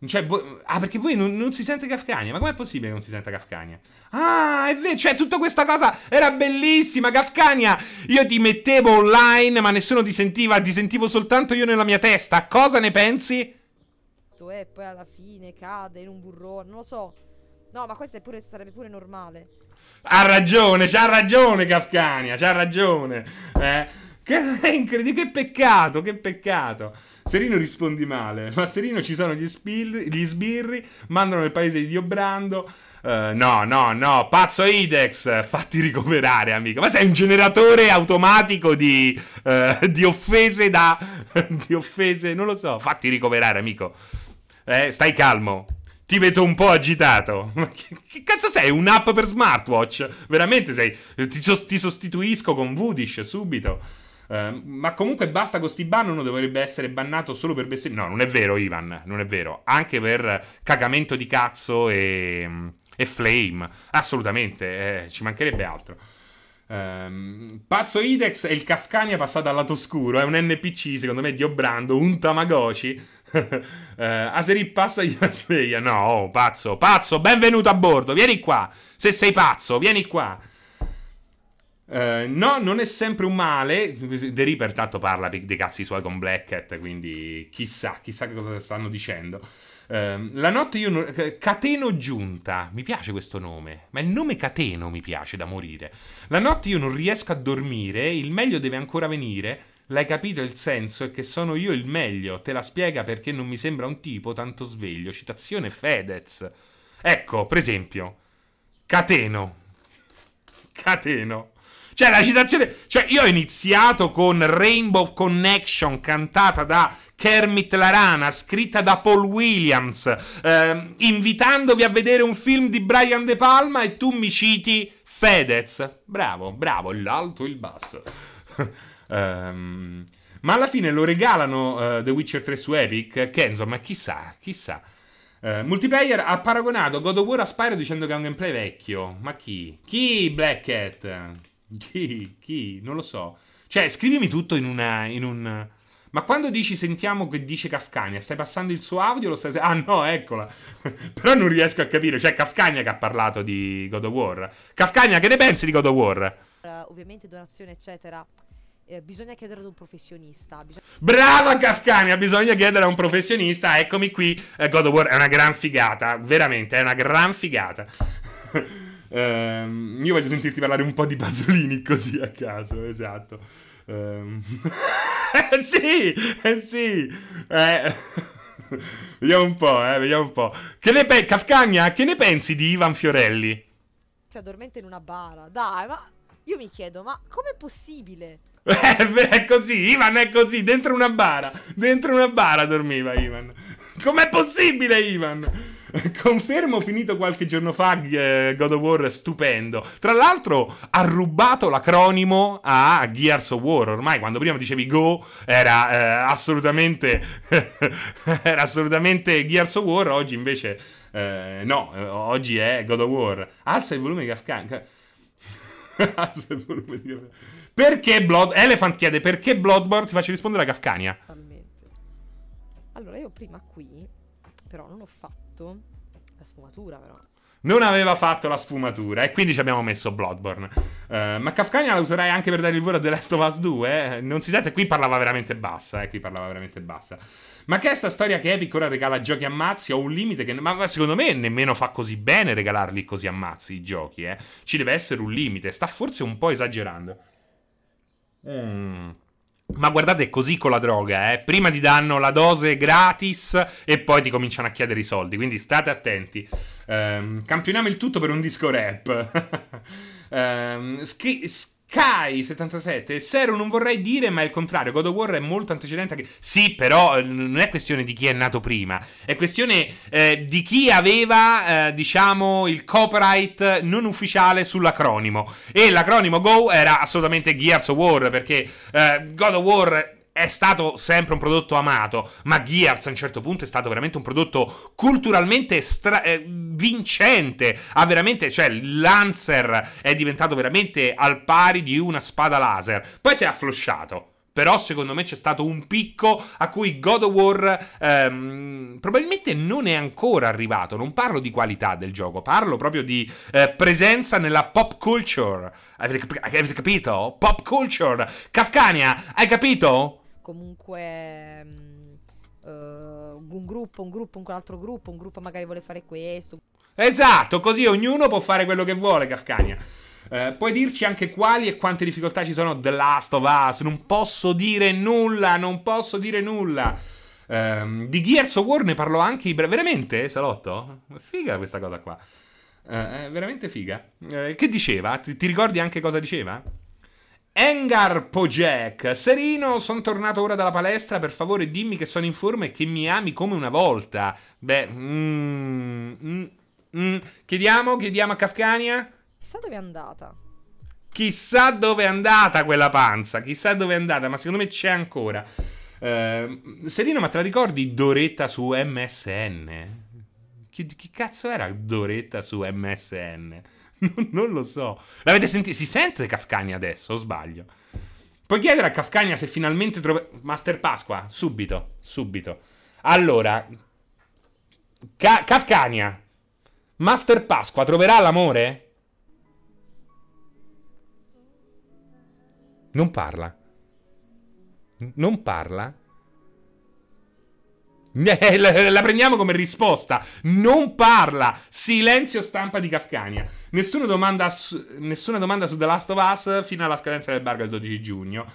Cioè, voi, ah, perché voi non, non, si sente Kafkania? Ma com'è possibile che non si senta Kafkania? Ah, è vero, cioè, tutta questa cosa era bellissima, Kafkania! Io ti mettevo online, ma nessuno ti sentiva, ti sentivo soltanto io nella mia testa. Cosa ne pensi? E poi alla fine cade in un burrone, non lo so. No, ma questo pure, sarebbe pure normale. Ha ragione, c'ha ragione Kafkania, c'ha ragione. Eh. Che è incredibile, che peccato, che peccato. Serino rispondi male. Ma Serino ci sono gli, spilri, gli sbirri, mandano nel paese di Dio Brando. Uh, no, no, no, pazzo Idex, fatti ricoverare, amico. Ma sei un generatore automatico di, uh, di offese da... di offese, non lo so, fatti ricoverare, amico. Eh, stai calmo. Ti vedo un po' agitato. Che, che cazzo sei? Un'app per smartwatch? Veramente sei... Ti, ti sostituisco con Voodish subito. Uh, ma comunque basta con sti ban, uno dovrebbe essere bannato solo per bestemmie. No, non è vero, Ivan, non è vero. Anche per cagamento di cazzo e e Flame, assolutamente, eh, ci mancherebbe altro. Um, Pazzo Idex e il Kafkania passato al lato scuro, è un NPC, secondo me, di Obrando, un Tamagotchi. uh, Aseri passa gli sveglia. No, oh, pazzo, pazzo, benvenuto a bordo, vieni qua. Se sei pazzo, vieni qua. Uh, no, non è sempre un male. The Reaper tanto parla dei cazzi suoi con Black Cat, quindi chissà, chissà che cosa stanno dicendo. Uh, la notte io non... Cateno Giunta, mi piace questo nome, ma il nome Cateno mi piace da morire. La notte io non riesco a dormire, il meglio deve ancora venire. L'hai capito il senso? È che sono io il meglio. Te la spiega perché non mi sembra un tipo tanto sveglio. Citazione Fedez. Ecco, per esempio, Cateno. Cateno. Cioè, la citazione. Cioè, io ho iniziato con Rainbow Connection, cantata da Kermit Larana, scritta da Paul Williams, eh, invitandovi a vedere un film di Brian De Palma e tu mi citi Fedez. Bravo, bravo, l'alto e il basso. um, ma alla fine lo regalano uh, The Witcher 3 su Epic, che insomma, chissà, chissà. Uh, multiplayer ha paragonato God of War a Spyro dicendo che è un gameplay vecchio. Ma chi? Chi Black Cat? Chi? Chi? Non lo so. Cioè, scrivimi tutto in, una, in un... Ma quando dici sentiamo che dice Kafkania, stai passando il suo audio? Lo stai... Ah no, eccola. Però non riesco a capire. Cioè, Kafkania che ha parlato di God of War. Kafkania, che ne pensi di God of War? Uh, ovviamente donazione, eccetera. Eh, bisogna chiedere ad un professionista. Bisogna... Brava Kafkania, bisogna chiedere a un professionista. Eccomi qui. Eh, God of War è una gran figata. Veramente, è una gran figata. Um, io voglio sentirti parlare un po' di Pasolini così a caso, esatto. Um... eh sì, eh sì. Eh. vediamo un po', eh, vediamo un po'. Che ne pe- Kafkagna, che ne pensi di Ivan Fiorelli? Si addormenta in una bara. Dai, ma io mi chiedo, ma com'è possibile? Eh, è così, Ivan è così, dentro una bara. Dentro una bara dormiva Ivan. Com'è possibile, Ivan? Confermo, finito qualche giorno fa, eh, God of War stupendo. Tra l'altro, ha rubato l'acronimo a Gears of War. Ormai, quando prima dicevi Go, era eh, assolutamente. era assolutamente Gears of War. Oggi invece. Eh, no, oggi è God of War. Alza il volume di Kafka. Alza il volume di Kafka. Perché Blood... Elephant chiede perché Bloodborne ti faccio rispondere a Kafkania. Allora, io prima qui, però non ho fatto la sfumatura, però. Non aveva fatto la sfumatura e quindi ci abbiamo messo Bloodborne. Uh, ma Kafkania la userai anche per dare il volo a The Last of Us 2? Eh? Non si sente, qui parlava veramente bassa, eh? qui parlava veramente bassa. Ma che è sta storia che Epic ora regala giochi a mazzi? Ho un limite che... Ma secondo me nemmeno fa così bene regalarli così a mazzi i giochi, eh? Ci deve essere un limite. Sta forse un po' esagerando. Mmm... Ma guardate, così con la droga, eh. Prima ti danno la dose gratis e poi ti cominciano a chiedere i soldi, quindi state attenti. Um, campioniamo il tutto per un disco rap. Ehm, um, scri- Kai77 Sero non vorrei dire ma è il contrario. God of War è molto antecedente a... Sì però eh, non è questione di chi è nato prima. È questione eh, di chi aveva eh, diciamo il copyright non ufficiale sull'acronimo. E l'acronimo Go era assolutamente Gears of War Perché eh, God of War è stato sempre un prodotto amato, ma Gears a un certo punto è stato veramente un prodotto culturalmente stra- eh, vincente. Ha veramente, cioè, Lancer è diventato veramente al pari di una spada laser. Poi si è afflosciato. Però secondo me c'è stato un picco a cui God of War ehm, probabilmente non è ancora arrivato. Non parlo di qualità del gioco, parlo proprio di eh, presenza nella pop culture. Avete, avete capito? Pop culture. Kafkania, hai capito? Comunque... Uh, un gruppo, un gruppo, un altro gruppo, un gruppo magari vuole fare questo. Esatto, così ognuno può fare quello che vuole, Kafkania. Eh, puoi dirci anche quali e quante difficoltà ci sono The Last of Us? Non posso dire nulla, non posso dire nulla. Eh, di Gears of War ne parlo anche. Veramente, Salotto? Figa questa cosa qua. Eh, è veramente figa. Eh, che diceva? Ti, ti ricordi anche cosa diceva? Engar Pojek, Serino, sono tornato ora dalla palestra, per favore dimmi che sono in forma e che mi ami come una volta. Beh, mm, mm, mm. chiediamo, chiediamo a Kafkania. Chissà dove è andata. Chissà dove è andata quella panza, chissà dove è andata, ma secondo me c'è ancora. Uh, Serino, ma te la ricordi Doretta su MSN? Chi, chi cazzo era Doretta su MSN? non lo so. L'avete sentito? Si sente Kafkania adesso o sbaglio? Puoi chiedere a Kafkania se finalmente trova... Master Pasqua, subito, subito. Allora, Ka- Kafkania, Master Pasqua troverà l'amore? Non parla. Non parla? Eh, la, prendiamo come risposta. Non parla. Silenzio stampa di Kafkania. Nessuna domanda, su, nessuna domanda su The Last of Us fino alla scadenza del barco il 12 giugno.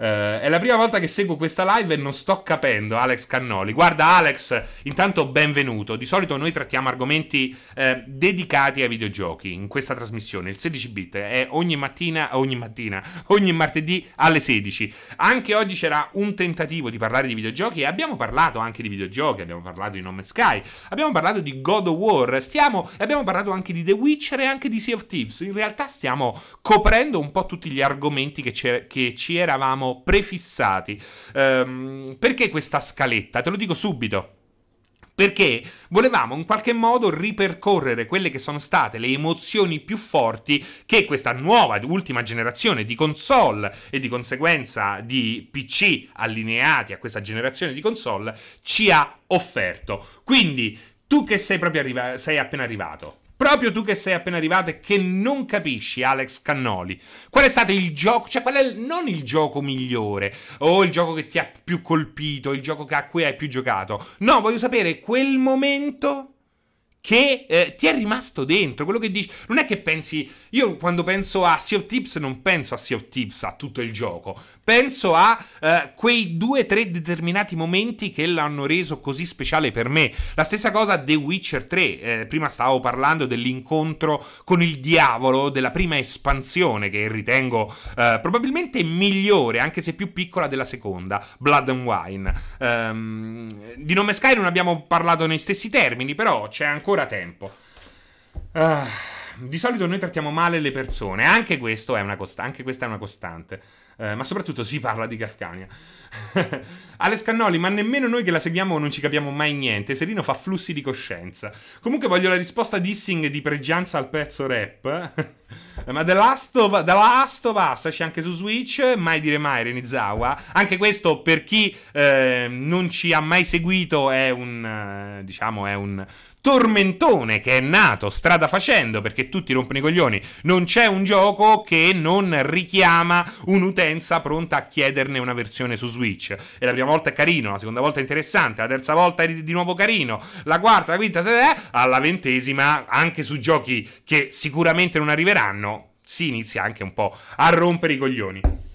Uh, è la prima volta che seguo questa live e non sto capendo Alex Cannoli. Guarda Alex, intanto benvenuto. Di solito noi trattiamo argomenti eh, dedicati ai videogiochi in questa trasmissione. Il 16 bit è ogni mattina, ogni mattina, ogni martedì alle 16. Anche oggi c'era un tentativo di parlare di videogiochi e abbiamo parlato anche di videogiochi, abbiamo parlato di No Man's Sky, abbiamo parlato di God of War, stiamo, abbiamo parlato anche di The Witcher e anche di Sea of Thieves. In realtà stiamo coprendo un po' tutti gli argomenti che, che ci eravamo prefissati. Um, perché questa scaletta? Te lo dico subito. Perché volevamo in qualche modo ripercorrere quelle che sono state le emozioni più forti che questa nuova ultima generazione di console e di conseguenza di PC allineati a questa generazione di console ci ha offerto. Quindi tu che sei proprio arriva- sei appena arrivato, Proprio tu che sei appena arrivato e che non capisci, Alex Cannoli, qual è stato il gioco, cioè qual è non il gioco migliore o il gioco che ti ha più colpito, il gioco a cui hai più giocato. No, voglio sapere quel momento che eh, ti è rimasto dentro, quello che dici. Non è che pensi. Io quando penso a Sea of Tips non penso a Sea of Tips, a tutto il gioco. Penso a eh, quei due o tre determinati momenti che l'hanno reso così speciale per me. La stessa cosa The Witcher 3. Eh, prima stavo parlando dell'incontro con il diavolo della prima espansione, che ritengo eh, probabilmente migliore, anche se più piccola della seconda, Blood and Wine. Um, di Nome Sky non abbiamo parlato nei stessi termini, però c'è ancora ancora tempo. Uh, di solito noi trattiamo male le persone, anche, questo è una costa- anche questa è una costante. Uh, ma soprattutto si parla di Kafkania. Alex Cannoli, ma nemmeno noi che la seguiamo non ci capiamo mai niente. Serino fa flussi di coscienza. Comunque voglio la risposta dissing di pregianza al pezzo rap. ma The Last, of, The Last of Us c'è anche su Switch, mai dire mai Renizawa. Anche questo per chi eh, non ci ha mai seguito è un, eh, diciamo, è un tormentone che è nato strada facendo perché tutti rompono i coglioni. Non c'è un gioco che non richiama un'utenza pronta a chiederne una versione su Switch. E la prima volta è carino, la seconda volta è interessante, la terza volta è di nuovo carino, la quarta, la quinta, eh, alla ventesima, anche su giochi che sicuramente non arriveranno, si inizia anche un po' a rompere i coglioni.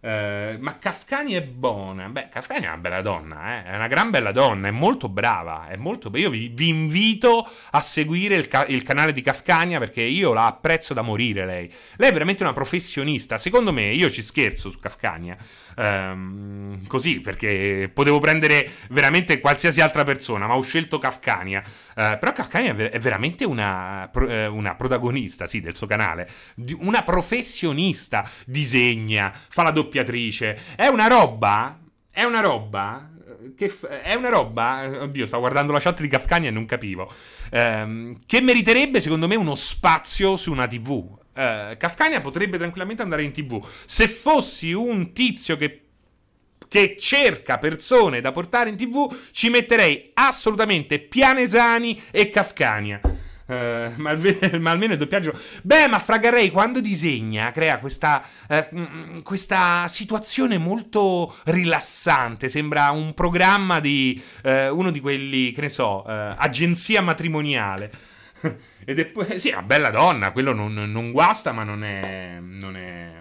Uh, ma Kafkani è buona. Beh, Kafkani è una bella donna, eh? è una gran bella donna, è molto brava. È molto... Io vi, vi invito a seguire il, ca- il, canale di Kafkania perché io la apprezzo da morire lei. Lei è veramente una professionista. Secondo me, io ci scherzo su Kafkania. Um, così, perché potevo prendere veramente qualsiasi altra persona, ma ho scelto Kafkania. Uh, però Kafkania è, ver- è veramente una, eh, una, protagonista, sì, del suo canale. Una professionista. Disegna, fa la doppiatrice. È una roba. È una roba. Che f- è una roba. Oddio, stavo guardando la chat di Kafkania e non capivo. Um, che meriterebbe, secondo me, uno spazio su una TV uh, Kafkania potrebbe tranquillamente andare in tv. Se fossi un tizio che che cerca persone da portare in tv, ci metterei assolutamente Pianesani e Kafkania. Uh, ma, alve- ma, almeno il doppiaggio. Beh, ma Fragarei quando disegna crea questa, uh, questa situazione molto rilassante. Sembra un programma di uh, uno di quelli, che ne so, agenzia matrimoniale. Ed è. Sì, una bella donna, quello non, non guasta, ma non è. Non è.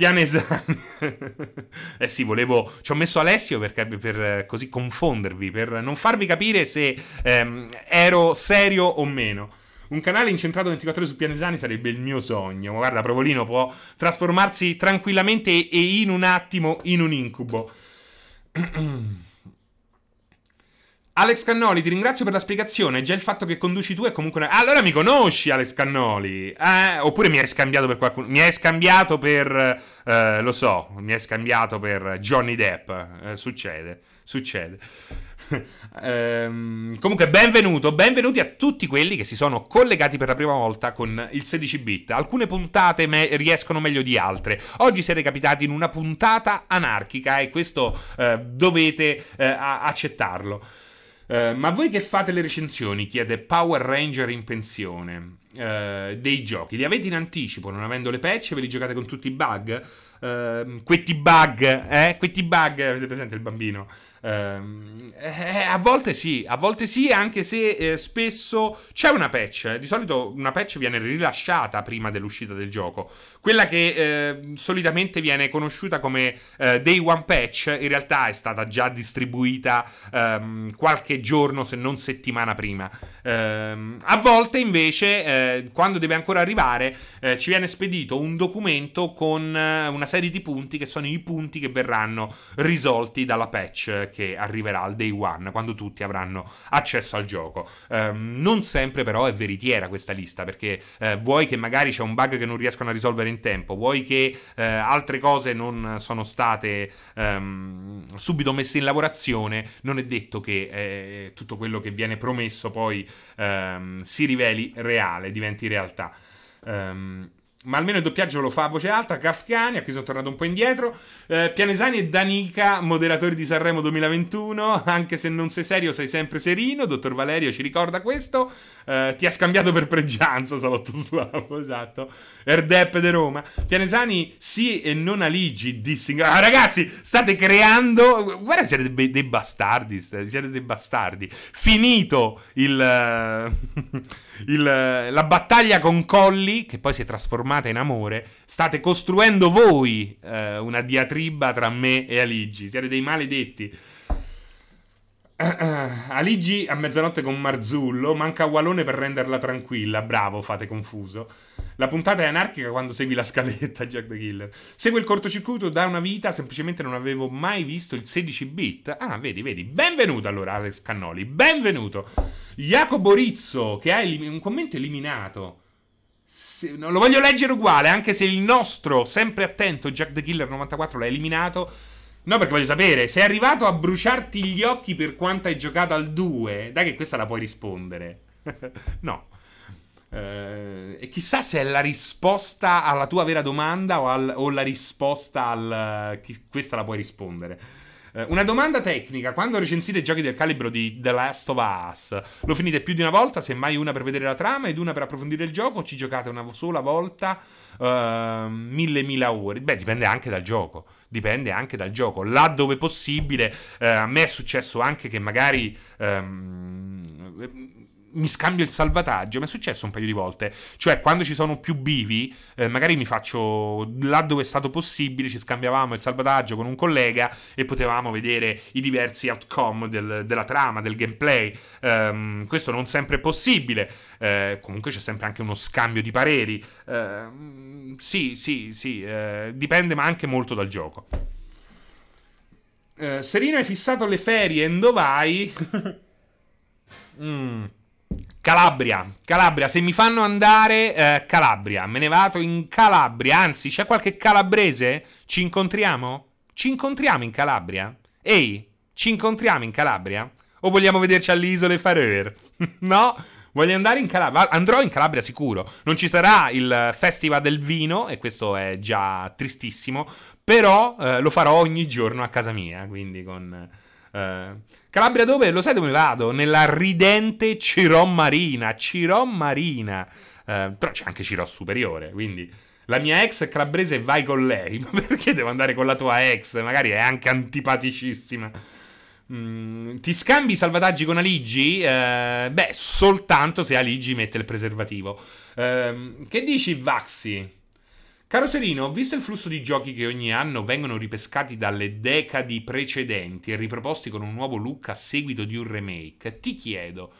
Pianesani. eh sì, volevo. Ci ho messo Alessio per, per così confondervi, per non farvi capire se ehm, ero serio o meno. Un canale incentrato 24 ore su Pianesani sarebbe il mio sogno. Guarda, Provolino può trasformarsi tranquillamente e in un attimo in un incubo. Alex Cannoli, ti ringrazio per la spiegazione. Già il fatto che conduci tu è comunque. Una... Allora mi conosci, Alex Cannoli? Eh? Oppure mi hai scambiato per qualcuno. Mi hai scambiato per. Eh, lo so, mi hai scambiato per Johnny Depp. Eh, succede, succede. ehm, comunque, benvenuto, benvenuti a tutti quelli che si sono collegati per la prima volta con il 16 bit. Alcune puntate me- riescono meglio di altre. Oggi siete capitati in una puntata anarchica e questo eh, dovete eh, accettarlo. Uh, ma voi che fate le recensioni, chiede Power Ranger in pensione, uh, dei giochi, li avete in anticipo, non avendo le patch, ve li giocate con tutti i bug? Uh, questi bug, eh? Questi bug, avete presente il bambino? Ehm, eh, a volte sì, a volte sì, anche se eh, spesso c'è una patch. Di solito una patch viene rilasciata prima dell'uscita del gioco. Quella che eh, solitamente viene conosciuta come eh, Day One Patch, in realtà è stata già distribuita ehm, qualche giorno, se non settimana prima. Ehm, a volte invece, eh, quando deve ancora arrivare, eh, ci viene spedito un documento con una serie di punti che sono i punti che verranno risolti dalla patch che arriverà al day one, quando tutti avranno accesso al gioco. Um, non sempre però è veritiera questa lista, perché uh, vuoi che magari c'è un bug che non riescono a risolvere in tempo, vuoi che uh, altre cose non sono state um, subito messe in lavorazione, non è detto che eh, tutto quello che viene promesso poi um, si riveli reale, diventi realtà. Um, ma almeno il doppiaggio lo fa a voce alta. Kafkani, a cui sono tornato un po' indietro. Eh, Pianesani e Danica, moderatori di Sanremo 2021. Anche se non sei serio, sei sempre serino. Dottor Valerio ci ricorda questo. Eh, ti ha scambiato per pregianza, Salotto Slavo, esatto. Erdep de Roma. Pianesani sì e non Aligi, dissing. Ah, ragazzi, state creando... Guarda, siete dei, dei bastardi, siete dei bastardi. Finito il... il, la battaglia con Colli, che poi si è trasformata in amore, state costruendo voi eh, una diatriba tra me e Aligi. Siete dei maledetti. Aligi a mezzanotte con Marzullo, manca Walone per renderla tranquilla. Bravo, fate confuso. La puntata è anarchica quando segui la scaletta, Jack the Killer. Segue il cortocircuito da una vita, semplicemente non avevo mai visto il 16 bit. Ah, vedi, vedi. Benvenuto allora, Alex Cannoli. Benvenuto. Jacobo Rizzo, che ha elim- un commento eliminato. Se, no, lo voglio leggere uguale, anche se il nostro, sempre attento, Jack the Killer 94 l'ha eliminato. No, perché voglio sapere, sei arrivato a bruciarti gli occhi per quanto hai giocato al 2? Dai che questa la puoi rispondere. no. Eh, e chissà se è la risposta alla tua vera domanda o, al, o la risposta al... Chi, questa la puoi rispondere. Eh, una domanda tecnica: quando recensite giochi del calibro di The Last of Us, lo finite più di una volta? Semmai una per vedere la trama ed una per approfondire il gioco? O ci giocate una sola volta? Uh, mille mila ore. Beh, dipende anche dal gioco. Dipende anche dal gioco. Là dove possibile, uh, a me è successo anche che magari. Um, mi scambio il salvataggio. Mi è successo un paio di volte. Cioè, quando ci sono più bivi, eh, magari mi faccio là dove è stato possibile. Ci scambiavamo il salvataggio con un collega e potevamo vedere i diversi outcome del, della trama, del gameplay. Um, questo non sempre è possibile. Eh, comunque c'è sempre anche uno scambio di pareri. Uh, sì, sì, sì. Uh, dipende, ma anche molto dal gioco. Uh, Serino hai fissato le ferie, dove vai? mm. Calabria, Calabria, se mi fanno andare eh, Calabria, me ne vado in Calabria, anzi c'è qualche calabrese? Ci incontriamo? Ci incontriamo in Calabria? Ehi, ci incontriamo in Calabria? O vogliamo vederci alle isole Faroe? no? Voglio andare in Calabria. Andrò in Calabria sicuro. Non ci sarà il Festival del Vino, e questo è già tristissimo. Però eh, lo farò ogni giorno a casa mia. Quindi con Uh, Calabria dove? Lo sai dove vado? Nella ridente Cirò Marina. Cirò Marina. Uh, però c'è anche Cirò Superiore, quindi la mia ex è calabrese e vai con lei. Ma perché devo andare con la tua ex? Magari è anche antipaticissima. Mm, ti scambi i salvataggi con Aligi? Uh, beh, soltanto se Aligi mette il preservativo. Uh, che dici, Vaxi? Caro Serino, visto il flusso di giochi che ogni anno vengono ripescati dalle decadi precedenti e riproposti con un nuovo look a seguito di un remake. Ti chiedo,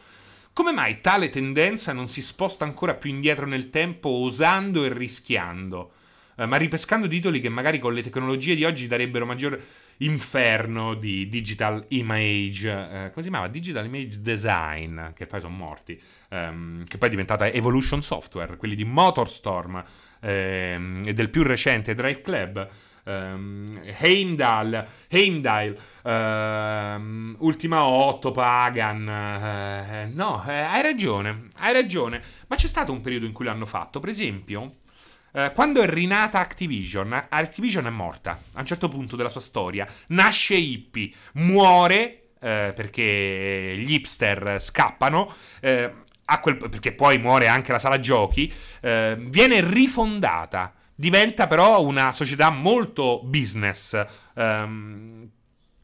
come mai tale tendenza non si sposta ancora più indietro nel tempo osando e rischiando, eh, ma ripescando titoli che magari con le tecnologie di oggi darebbero maggior inferno di digital image, eh, come si chiamava? Digital image design, che poi sono morti, ehm, che poi è diventata Evolution Software, quelli di Motorstorm ehm, del più recente Drive Club. Um, Heimdall, Heimdall um, Ultima 8, Pagan. Uh, no, eh, hai ragione, hai ragione. Ma c'è stato un periodo in cui l'hanno fatto. Per esempio, uh, quando è rinata Activision, Activision è morta a un certo punto della sua storia. Nasce Hippie, muore. Uh, perché gli hipster scappano quel, perché poi muore anche la sala giochi, eh, viene rifondata. Diventa però una società molto business. Um,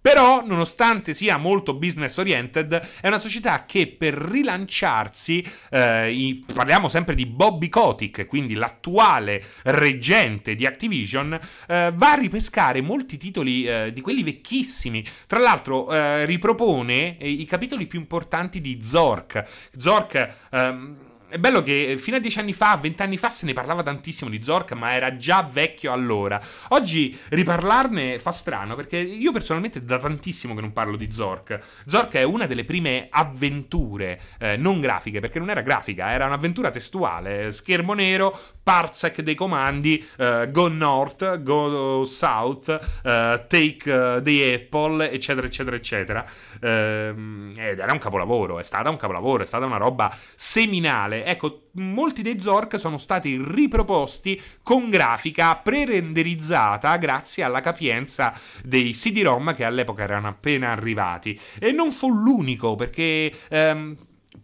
però, nonostante sia molto business oriented, è una società che per rilanciarsi, eh, i, parliamo sempre di Bobby Kotick, quindi l'attuale reggente di Activision, eh, va a ripescare molti titoli eh, di quelli vecchissimi. Tra l'altro, eh, ripropone i capitoli più importanti di Zork. Zork. Ehm, è bello che fino a dieci anni fa, vent'anni fa se ne parlava tantissimo di Zork, ma era già vecchio allora. Oggi riparlarne fa strano perché io personalmente da tantissimo che non parlo di Zork. Zork è una delle prime avventure eh, non grafiche, perché non era grafica, era un'avventura testuale, schermo nero, parsec dei comandi, uh, go north, go south, uh, take uh, the apple, eccetera, eccetera, eccetera. Uh, ed era un capolavoro, è stata un capolavoro, è stata una roba seminale. Ecco, molti dei Zork sono stati riproposti con grafica pre-renderizzata grazie alla capienza dei CD-ROM che all'epoca erano appena arrivati. E non fu l'unico, perché... Um,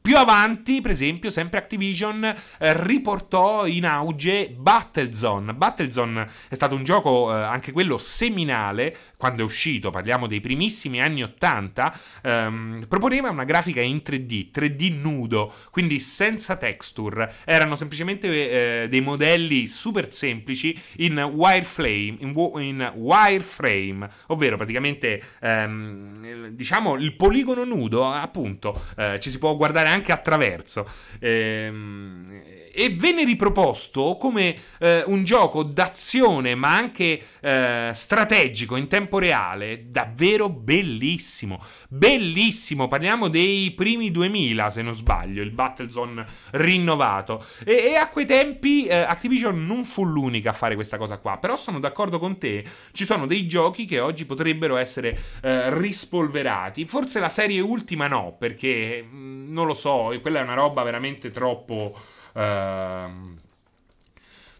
più avanti, per esempio, sempre Activision eh, riportò in auge Battlezone. Battlezone è stato un gioco, eh, anche quello seminale, quando è uscito, parliamo dei primissimi anni 80, ehm, proponeva una grafica in 3D, 3D nudo, quindi senza texture. Erano semplicemente eh, dei modelli super semplici in wireframe, in, in wireframe ovvero praticamente, ehm, diciamo, il poligono nudo, appunto, eh, ci si può guardare anche attraverso. Ehm, e venne riproposto come eh, un gioco d'azione ma anche eh, strategico in tempo reale, davvero bellissimo, bellissimo, parliamo dei primi 2000 se non sbaglio, il Battlezone rinnovato. E, e a quei tempi eh, Activision non fu l'unica a fare questa cosa qua, però sono d'accordo con te, ci sono dei giochi che oggi potrebbero essere eh, rispolverati, forse la serie ultima no, perché mm, non lo so, quella è una roba veramente troppo Ehm,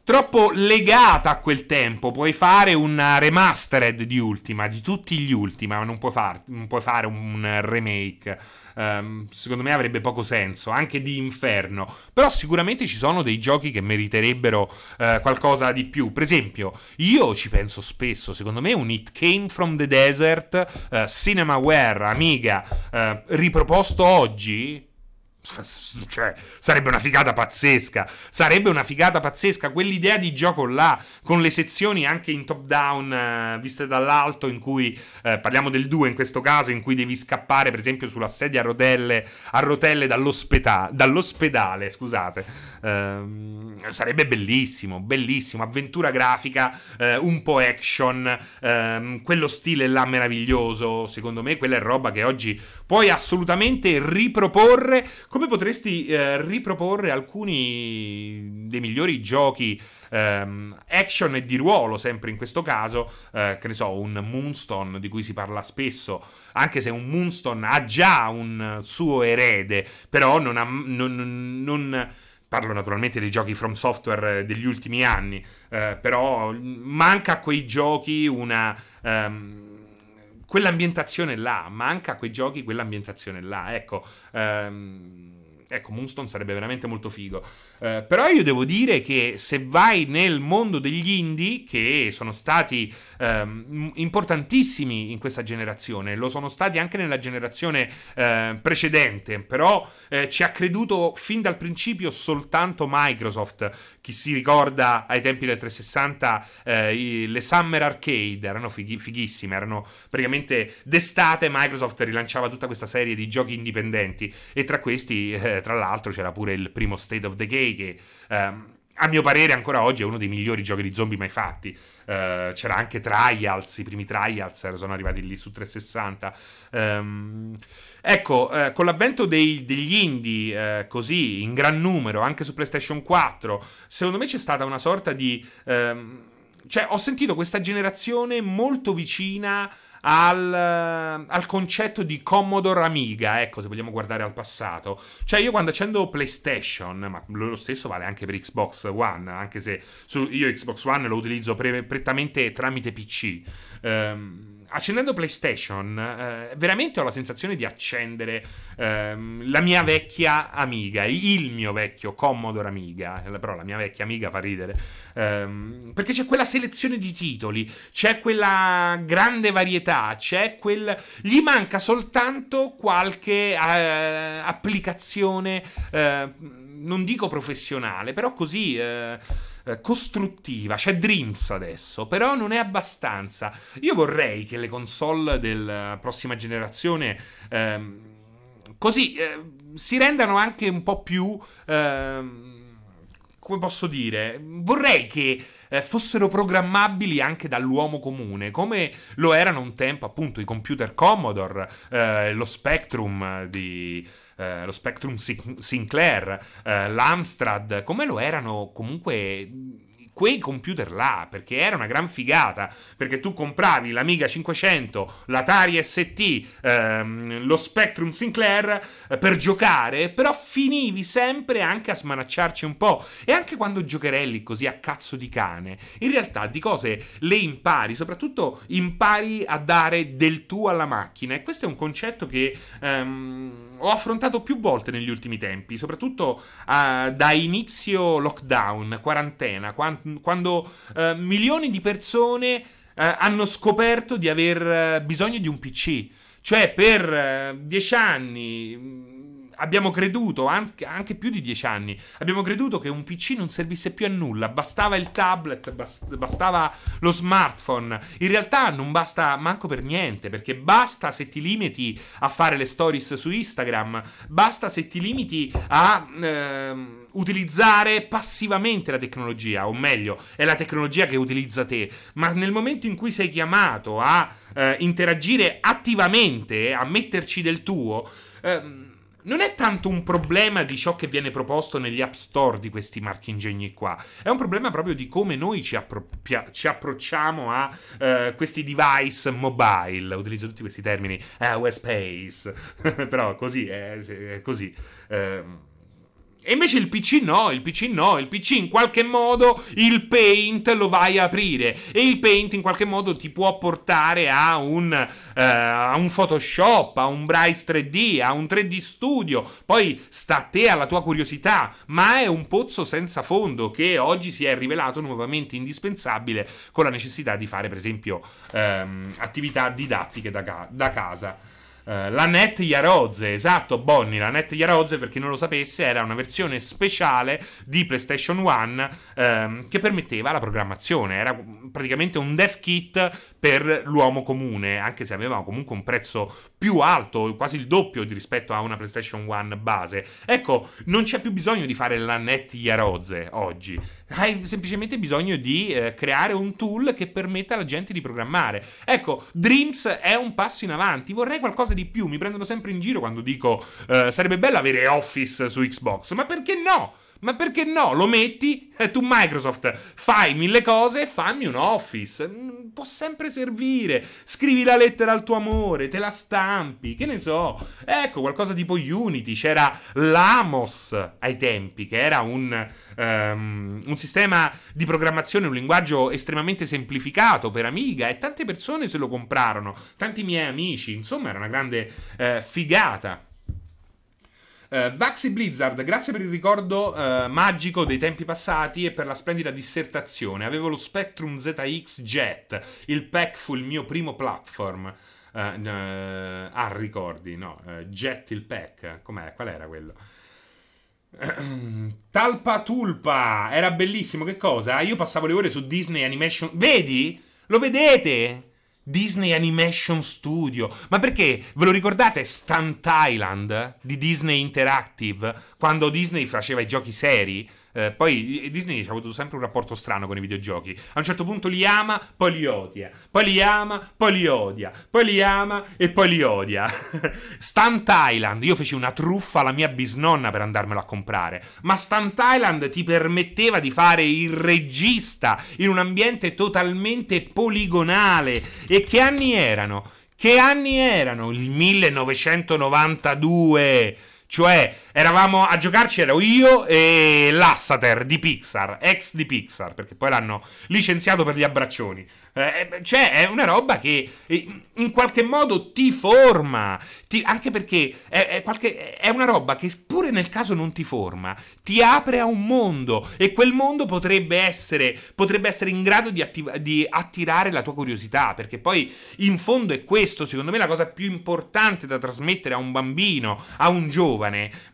troppo legata a quel tempo. Puoi fare una remastered di Ultima, di tutti gli Ultima, ma non puoi, far, non puoi fare un remake. Um, secondo me avrebbe poco senso, anche di Inferno. Però sicuramente ci sono dei giochi che meriterebbero uh, qualcosa di più. Per esempio, io ci penso spesso, secondo me un It Came From The Desert, uh, Cinemaware, Amiga, uh, riproposto oggi cioè, sarebbe una figata pazzesca. Sarebbe una figata pazzesca. Quell'idea di gioco là, con le sezioni anche in top down, eh, viste dall'alto, in cui eh, parliamo del 2 in questo caso, in cui devi scappare, per esempio, sulla sedia a rotelle, a rotelle dall'ospedale, dall'ospedale scusate. Eh, sarebbe bellissimo, bellissimo. Avventura grafica, eh, un po' action, ehm, quello stile là meraviglioso. Secondo me, quella è roba che oggi puoi assolutamente riproporre come potresti eh, riproporre alcuni dei migliori giochi ehm, action e di ruolo, sempre in questo caso, eh, che ne so, un Moonstone di cui si parla spesso, anche se un Moonstone ha già un suo erede, però non ha... Non, non, parlo naturalmente dei giochi From Software degli ultimi anni, eh, però manca a quei giochi una... Um, quell'ambientazione là, manca a quei giochi quell'ambientazione là, ecco. Ehm, ecco, Moonstone sarebbe veramente molto figo. Uh, però io devo dire che se vai nel mondo degli indie, che sono stati um, importantissimi in questa generazione, lo sono stati anche nella generazione uh, precedente, però uh, ci ha creduto fin dal principio soltanto Microsoft. Chi si ricorda ai tempi del 360 i, le Summer Arcade erano fighi, fighissime, erano praticamente d'estate Microsoft rilanciava tutta questa serie di giochi indipendenti e tra questi tra l'altro c'era pure il primo State of Decay che ehm, a mio parere ancora oggi è uno dei migliori giochi di zombie mai fatti. Uh, c'era anche Trials, i primi Trials sono arrivati lì su 360. Um, ehm, ecco, uh, con l'avvento dei, degli indie uh, così in gran numero, anche su PlayStation 4, secondo me c'è stata una sorta di... Um, cioè, ho sentito questa generazione molto vicina al, eh, al, concetto di Commodore Amiga, ecco, se vogliamo guardare al passato. Cioè, io quando accendo PlayStation, ma lo stesso vale anche per Xbox One, anche se su, io Xbox One lo utilizzo pre- prettamente tramite PC. Ehm, accendendo PlayStation, eh, veramente ho la sensazione di accendere ehm, la mia vecchia Amiga, il mio vecchio Commodore Amiga, eh, però la mia vecchia Amiga fa ridere, ehm, perché c'è quella selezione di titoli, c'è quella grande varietà, c'è quel... gli manca soltanto qualche eh, applicazione, eh, non dico professionale, però così eh, costruttiva. C'è Dreams adesso, però non è abbastanza. Io vorrei che le console della prossima generazione ehm, così eh, si rendano anche un po' più... Ehm, come posso dire? Vorrei che eh, fossero programmabili anche dall'uomo comune, come lo erano un tempo appunto i computer Commodore, eh, lo Spectrum di eh, lo Spectrum Sinclair, eh, l'Amstrad, come lo erano comunque quei computer là, perché era una gran figata, perché tu compravi l'Amiga 500, l'Atari ST, ehm, lo Spectrum Sinclair eh, per giocare, però finivi sempre anche a smanacciarci un po'. E anche quando giocherelli così a cazzo di cane, in realtà di cose le impari, soprattutto impari a dare del tuo alla macchina. E questo è un concetto che ehm, ho affrontato più volte negli ultimi tempi, soprattutto uh, da inizio lockdown, quarantena, quando quando uh, milioni di persone uh, hanno scoperto di aver uh, bisogno di un PC. Cioè, per dieci anni abbiamo creduto, anche, anche, più di dieci anni, abbiamo creduto che un PC non servisse più a nulla, bastava il tablet, bastava lo smartphone. In realtà non basta manco per niente, perché basta se ti limiti a fare le stories su Instagram, basta se ti limiti a eh, utilizzare passivamente la tecnologia, o meglio, è la tecnologia che utilizza te, ma nel momento in cui sei chiamato a eh, interagire attivamente, a metterci del tuo, eh, non è tanto un problema di ciò che viene proposto negli app store di questi marchi ingegni qua, è un problema proprio di come noi ci, appro- ci approcciamo a uh, questi device mobile. Utilizzo tutti questi termini, eh, space, però così, è, è così. Uh, e invece il PC no, il PC no, il PC in qualche modo il paint lo vai a aprire e il paint in qualche modo ti può portare a un, uh, a un Photoshop, a un Bryce 3D, a un 3D Studio, poi sta a te, alla tua curiosità, ma è un pozzo senza fondo che oggi si è rivelato nuovamente indispensabile con la necessità di fare per esempio um, attività didattiche da, ca- da casa. Uh, la Net Yaroze, esatto, Bonnie, la Net Yaroze, per chi non lo sapesse, era una versione speciale di PlayStation 1 um, che permetteva la programmazione, era praticamente un dev kit per l'uomo comune, anche se aveva comunque un prezzo più alto, quasi il doppio rispetto a una PlayStation 1 base. Ecco, non c'è più bisogno di fare la Net Yaroze oggi hai semplicemente bisogno di eh, creare un tool che permetta alla gente di programmare. Ecco, Dreams è un passo in avanti. Vorrei qualcosa di più. Mi prendono sempre in giro quando dico eh, sarebbe bello avere Office su Xbox. Ma perché no? Ma perché no? Lo metti e tu Microsoft fai mille cose e fammi un Office. Mm, può sempre servire. Scrivi la lettera al tuo amore, te la stampi, che ne so. Ecco, qualcosa tipo Unity. C'era l'Amos ai tempi, che era un, um, un sistema di programmazione, un linguaggio estremamente semplificato per Amiga e tante persone se lo comprarono. Tanti miei amici. Insomma, era una grande uh, figata. Uh, Vaxi Blizzard, grazie per il ricordo uh, magico dei tempi passati e per la splendida dissertazione. Avevo lo Spectrum ZX Jet, il pack fu il mio primo platform. Uh, ah, ricordi, no, Jet il pack, com'è? Qual era quello? Talpa Tulpa, era bellissimo, che cosa? Io passavo le ore su Disney Animation. Vedi? Lo vedete? Disney Animation Studio. Ma perché ve lo ricordate Stunt Island di Disney Interactive? Quando Disney faceva i giochi seri? Eh, poi Disney ha avuto sempre un rapporto strano con i videogiochi. A un certo punto li ama, poi li odia. Poi li ama, poi li odia. Poi li ama e poi li odia. Stunt Island. Io feci una truffa alla mia bisnonna per andarmelo a comprare. Ma Stunt Island ti permetteva di fare il regista in un ambiente totalmente poligonale. E che anni erano? Che anni erano? Il 1992. Cioè, eravamo a giocarci, ero io e Lassater di Pixar, ex di Pixar, perché poi l'hanno licenziato per gli abbraccioni. Eh, eh, cioè, è una roba che eh, in qualche modo ti forma. Ti, anche perché è, è, qualche, è, una roba che, pure nel caso non ti forma, ti apre a un mondo. E quel mondo potrebbe essere, potrebbe essere in grado di, attiv- di attirare la tua curiosità. Perché poi, in fondo, è questo, secondo me, la cosa più importante da trasmettere a un bambino, a un giovane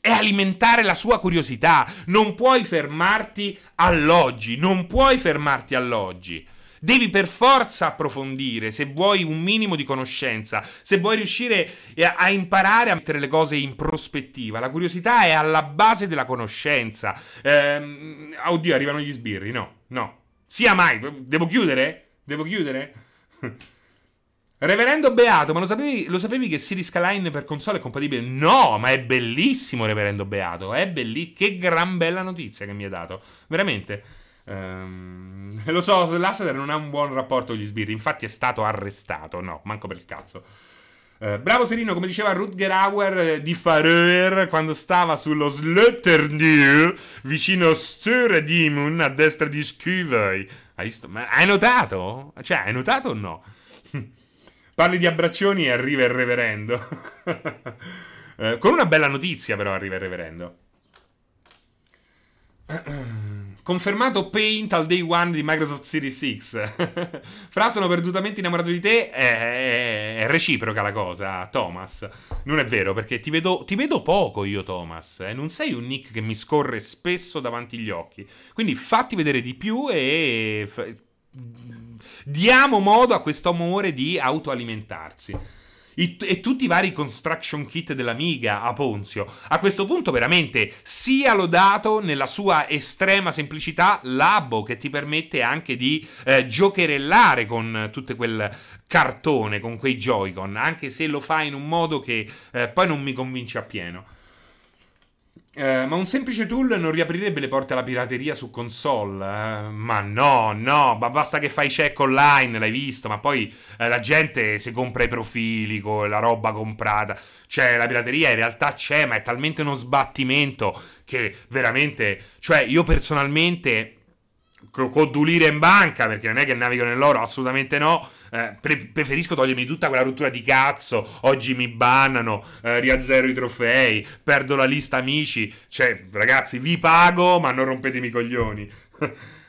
è alimentare la sua curiosità. Non puoi fermarti all'oggi, non puoi fermarti all'oggi. Devi per forza approfondire se vuoi un minimo di conoscenza, se vuoi riuscire a imparare a mettere le cose in prospettiva. La curiosità è alla base della conoscenza. Ehm, oddio, arrivano gli sbirri. No, no. Sia mai. Devo chiudere? Devo chiudere? Reverendo Beato, ma lo sapevi, lo sapevi, che City Skyline per console è compatibile? No, ma è bellissimo Reverendo Beato, è bellissimo, che gran bella notizia che mi hai dato, veramente. Um, lo so, Lasseter non ha un buon rapporto con gli sbirri, infatti è stato arrestato. No, manco per il cazzo. Uh, bravo Serino, come diceva Rutger Hauer eh, di Faröer quando stava sullo Slötternieu vicino a Störedimon a destra di Skuvøy. Hai, Ma hai notato? Cioè, hai notato o no? Parli di abbraccioni e arriva il reverendo. uh, con una bella notizia però arriva il reverendo. Confermato Paint al day one di Microsoft Series X. Fra sono perdutamente innamorato di te. È, è, reciproca la cosa, Thomas. Non è vero, perché ti vedo, ti vedo poco io, Thomas. Eh? Non sei un nick che mi scorre spesso davanti agli occhi. Quindi fatti vedere di più e. Diamo modo a questo amore di autoalimentarsi e tutti i vari construction kit dell'Amiga a Ponzio. A questo punto veramente sia lodato nella sua estrema semplicità Labo che ti permette anche di eh, giocherellare con tutto quel cartone, con quei Joy-Con, anche se lo fa in un modo che eh, poi non mi convince appieno. Eh, ma un semplice tool non riaprirebbe le porte alla pirateria su console? Eh? Ma no, no, ma basta che fai check online, l'hai visto, ma poi eh, la gente si compra i profili con la roba comprata. Cioè, la pirateria in realtà c'è, ma è talmente uno sbattimento che veramente... Cioè, io personalmente codulire in banca, perché non è che navigo nell'oro, assolutamente no. Eh, pre- preferisco togliermi tutta quella rottura di cazzo. Oggi mi bannano, eh, riazzero i trofei, perdo la lista amici. Cioè, ragazzi, vi pago, ma non rompetemi i coglioni.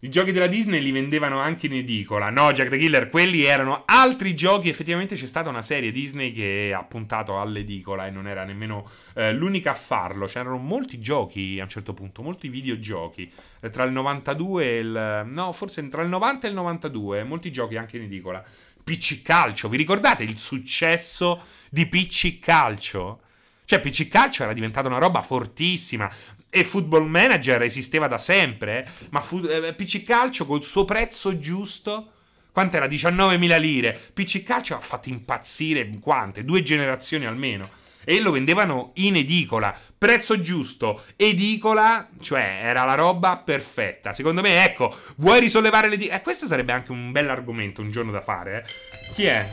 I giochi della Disney li vendevano anche in edicola. No, Jack the Killer, quelli erano altri giochi. Effettivamente c'è stata una serie Disney che ha puntato all'edicola e non era nemmeno eh, l'unica a farlo. C'erano molti giochi a un certo punto, molti videogiochi. Eh, tra il 92 e il... No, forse tra il 90 e il 92. Molti giochi anche in edicola. PC Calcio, vi ricordate il successo di PC Calcio? Cioè, PC Calcio era diventata una roba fortissima. E Football Manager esisteva da sempre, eh? ma fu- eh, PC Calcio col suo prezzo giusto, quant'era? 19.000 lire. PC Calcio ha fatto impazzire quante? Due generazioni almeno. e lo vendevano in edicola, prezzo giusto, edicola, cioè era la roba perfetta. Secondo me, ecco, vuoi risollevare le edicole? Eh, questo sarebbe anche un bel argomento un giorno da fare. Eh. Chi è?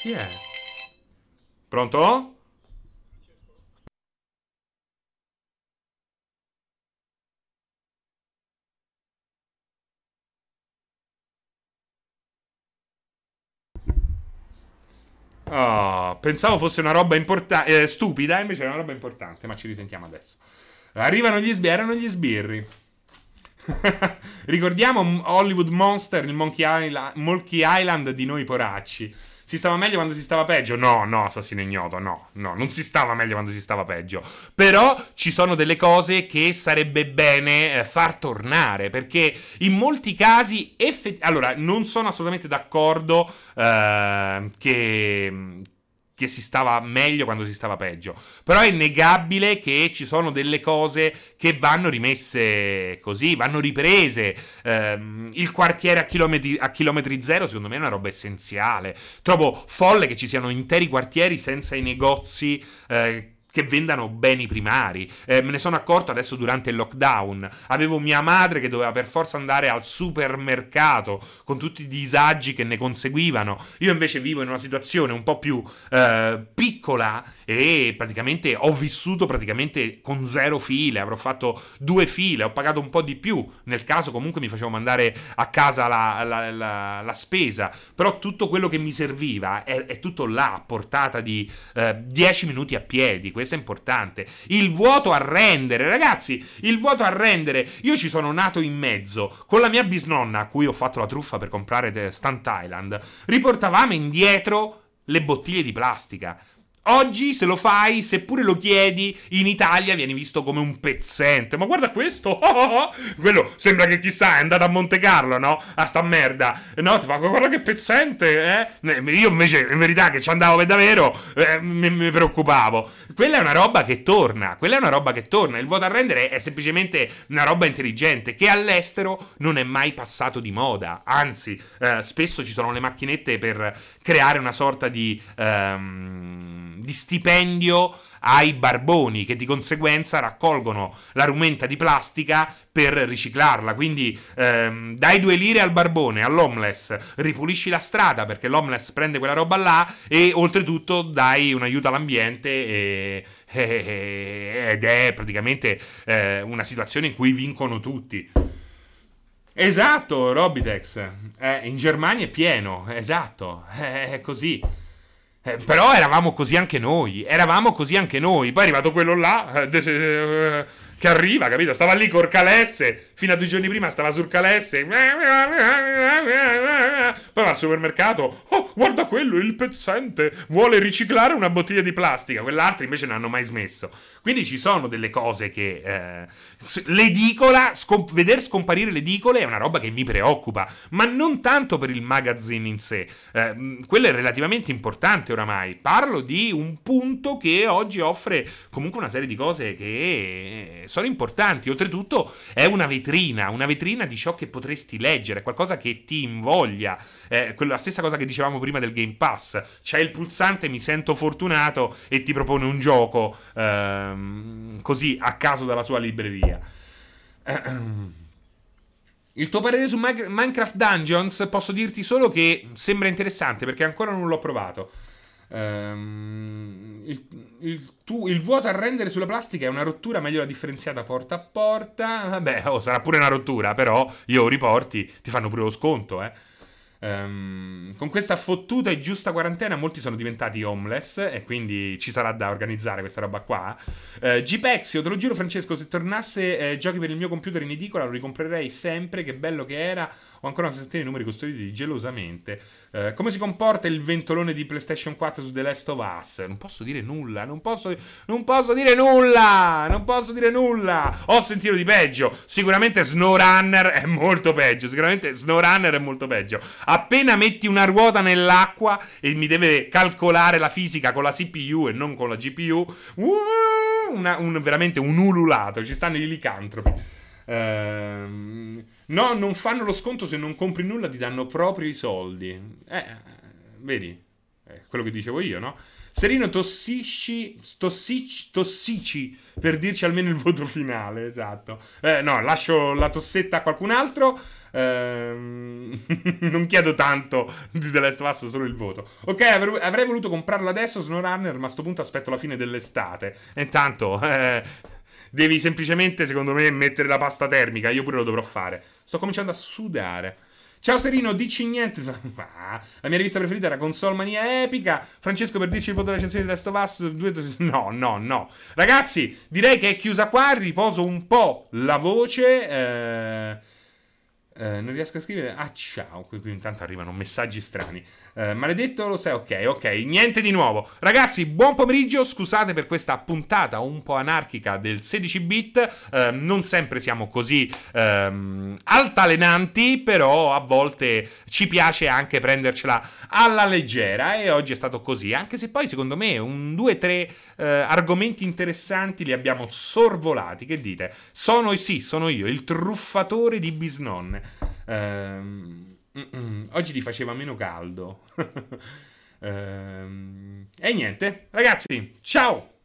Chi è? Pronto? Oh, pensavo fosse una roba importante, eh, stupida, invece è una roba importante, ma ci risentiamo adesso. Arrivano gli sbirri, erano gli sbirri. Ricordiamo Hollywood Monster, il Monkey Island, Monkey Island di noi poracci. Si stava meglio quando si stava peggio? No, no, assassino ignoto, no, no, non si stava meglio quando si stava peggio. Però ci sono delle cose che sarebbe bene eh, far tornare, perché in molti casi, effett- allora, non sono assolutamente d'accordo eh, che che si stava meglio quando si stava peggio. Però è innegabile che ci sono delle cose che vanno rimesse così, vanno riprese. Eh, il quartiere a chilometri, a chilometri, zero, secondo me, è una roba essenziale. Trovo folle che ci siano interi quartieri senza i negozi. Eh, che vendano beni primari. Eh, me ne sono accorto adesso durante il lockdown. Avevo mia madre che doveva per forza andare al supermercato con tutti i disagi che ne conseguivano. Io invece vivo in una situazione un po' più eh, piccola e praticamente ho vissuto praticamente con zero file. Avrò fatto due file, ho pagato un po' di più. Nel caso comunque mi facevo mandare a casa la, la, la, la spesa. Però tutto quello che mi serviva è, è tutto là a portata di eh, 10 minuti a piedi. Questo è importante. Il vuoto a rendere, ragazzi, il vuoto a rendere. Io ci sono nato in mezzo con la mia bisnonna, a cui ho fatto la truffa per comprare Stunt Island. Riportavamo indietro le bottiglie di plastica. Oggi, se lo fai, seppure lo chiedi, in Italia vieni visto come un pezzente. Ma guarda questo! Oh, oh, oh. Quello sembra che chissà è andato a Monte Carlo, no? A sta merda. No, ti fa, guarda che pezzente, eh? Io invece, in verità, che ci andavo per davvero, eh, mi, mi, preoccupavo. Quella è una roba che torna. Quella è una roba che torna. Il voto a rendere è semplicemente una roba intelligente che all'estero non è mai passato di moda. Anzi, eh, spesso ci sono le macchinette per creare una sorta di... Um, di stipendio ai barboni che di conseguenza raccolgono la rumenta di plastica per riciclarla. Quindi ehm, dai due lire al barbone, all'homeless, ripulisci la strada perché l'homeless prende quella roba là e oltretutto dai un aiuto all'ambiente e, e, ed è praticamente eh, una situazione in cui vincono tutti. Esatto, Robitex. Eh, in Germania è pieno, esatto, è così. Eh, però eravamo così anche noi. Eravamo così anche noi. Poi è arrivato quello là. Eh, eh, che arriva, capito? Stava lì col calesse. Fino a due giorni prima stava sul calesse. Poi va al supermercato. Oh, guarda quello, il pezzente. Vuole riciclare una bottiglia di plastica. Quell'altra invece non hanno mai smesso. Quindi ci sono delle cose che. Eh, l'edicola, scomp- veder scomparire le edicole è una roba che mi preoccupa. Ma non tanto per il magazine in sé. Eh, quello è relativamente importante oramai. Parlo di un punto che oggi offre comunque una serie di cose che sono importanti. Oltretutto è una vetrina, una vetrina di ciò che potresti leggere, qualcosa che ti invoglia. Eh, la stessa cosa che dicevamo prima del Game Pass. C'è il pulsante, mi sento fortunato e ti propone un gioco ehm, così a caso dalla sua libreria. Il tuo parere su Minecraft Dungeons? Posso dirti solo che sembra interessante perché ancora non l'ho provato. Um, il, il, tu, il, vuoto a rendere sulla plastica è una rottura, meglio la differenziata porta a porta. Vabbè, oh, sarà pure una rottura, però io riporti, ti fanno pure lo sconto, eh. Um, con questa fottuta e giusta quarantena molti sono diventati homeless e quindi ci sarà da organizzare questa roba qua. Uh, Gpexio, te lo giuro Francesco, se tornasse eh, giochi per il mio computer in edicola lo ricomprerei sempre, che bello che era. Ho ancora una sessantina di numeri custoditi gelosamente. Uh, come si comporta il ventolone di PlayStation 4 su The Last of Us? Non posso dire nulla, non posso, non posso dire nulla, non posso dire nulla. Ho sentito di peggio. Sicuramente SnowRunner è molto peggio. Sicuramente SnowRunner è molto peggio. Appena metti una ruota nell'acqua e mi deve calcolare la fisica con la CPU e non con la GPU, uh, una, un, veramente un ululato. Ci stanno i licantropi. Ehm. No, non fanno lo sconto se non compri nulla, ti danno proprio i soldi. Eh, vedi? È quello che dicevo io, no? Serino tossici, tossici, tossici per dirci almeno il voto finale, esatto. Eh, no, lascio la tossetta a qualcun altro. Ehm, non chiedo tanto di The Last of Us, solo il voto. Ok, avrei, voluto comprarlo adesso, SnowRunner, ma a sto punto aspetto la fine dell'estate. Intanto, eh, devi semplicemente, secondo me, mettere la pasta termica. Io pure lo dovrò fare. Sto cominciando a sudare. Ciao Serino, dici niente. Ah, la mia rivista preferita era Console Mania Epica. Francesco, per dirci il voto della recensione di Last of Us. No, no, no. Ragazzi, direi che è chiusa qua. Riposo un po' la voce. Eh eh, non riesco a scrivere. Ah, ciao. Qui intanto arrivano messaggi strani. Eh, maledetto, lo sai. Ok, ok. Niente di nuovo. Ragazzi, buon pomeriggio. Scusate per questa puntata un po' anarchica del 16 bit. Eh, non sempre siamo così ehm, altalenanti, però a volte ci piace anche prendercela alla leggera. E oggi è stato così. Anche se poi, secondo me, un, due, tre eh, argomenti interessanti li abbiamo sorvolati. Che dite? Sono sì, sono io, il truffatore di bisnonne. Ehm, oggi ti faceva meno caldo. ehm, e niente, ragazzi, ciao!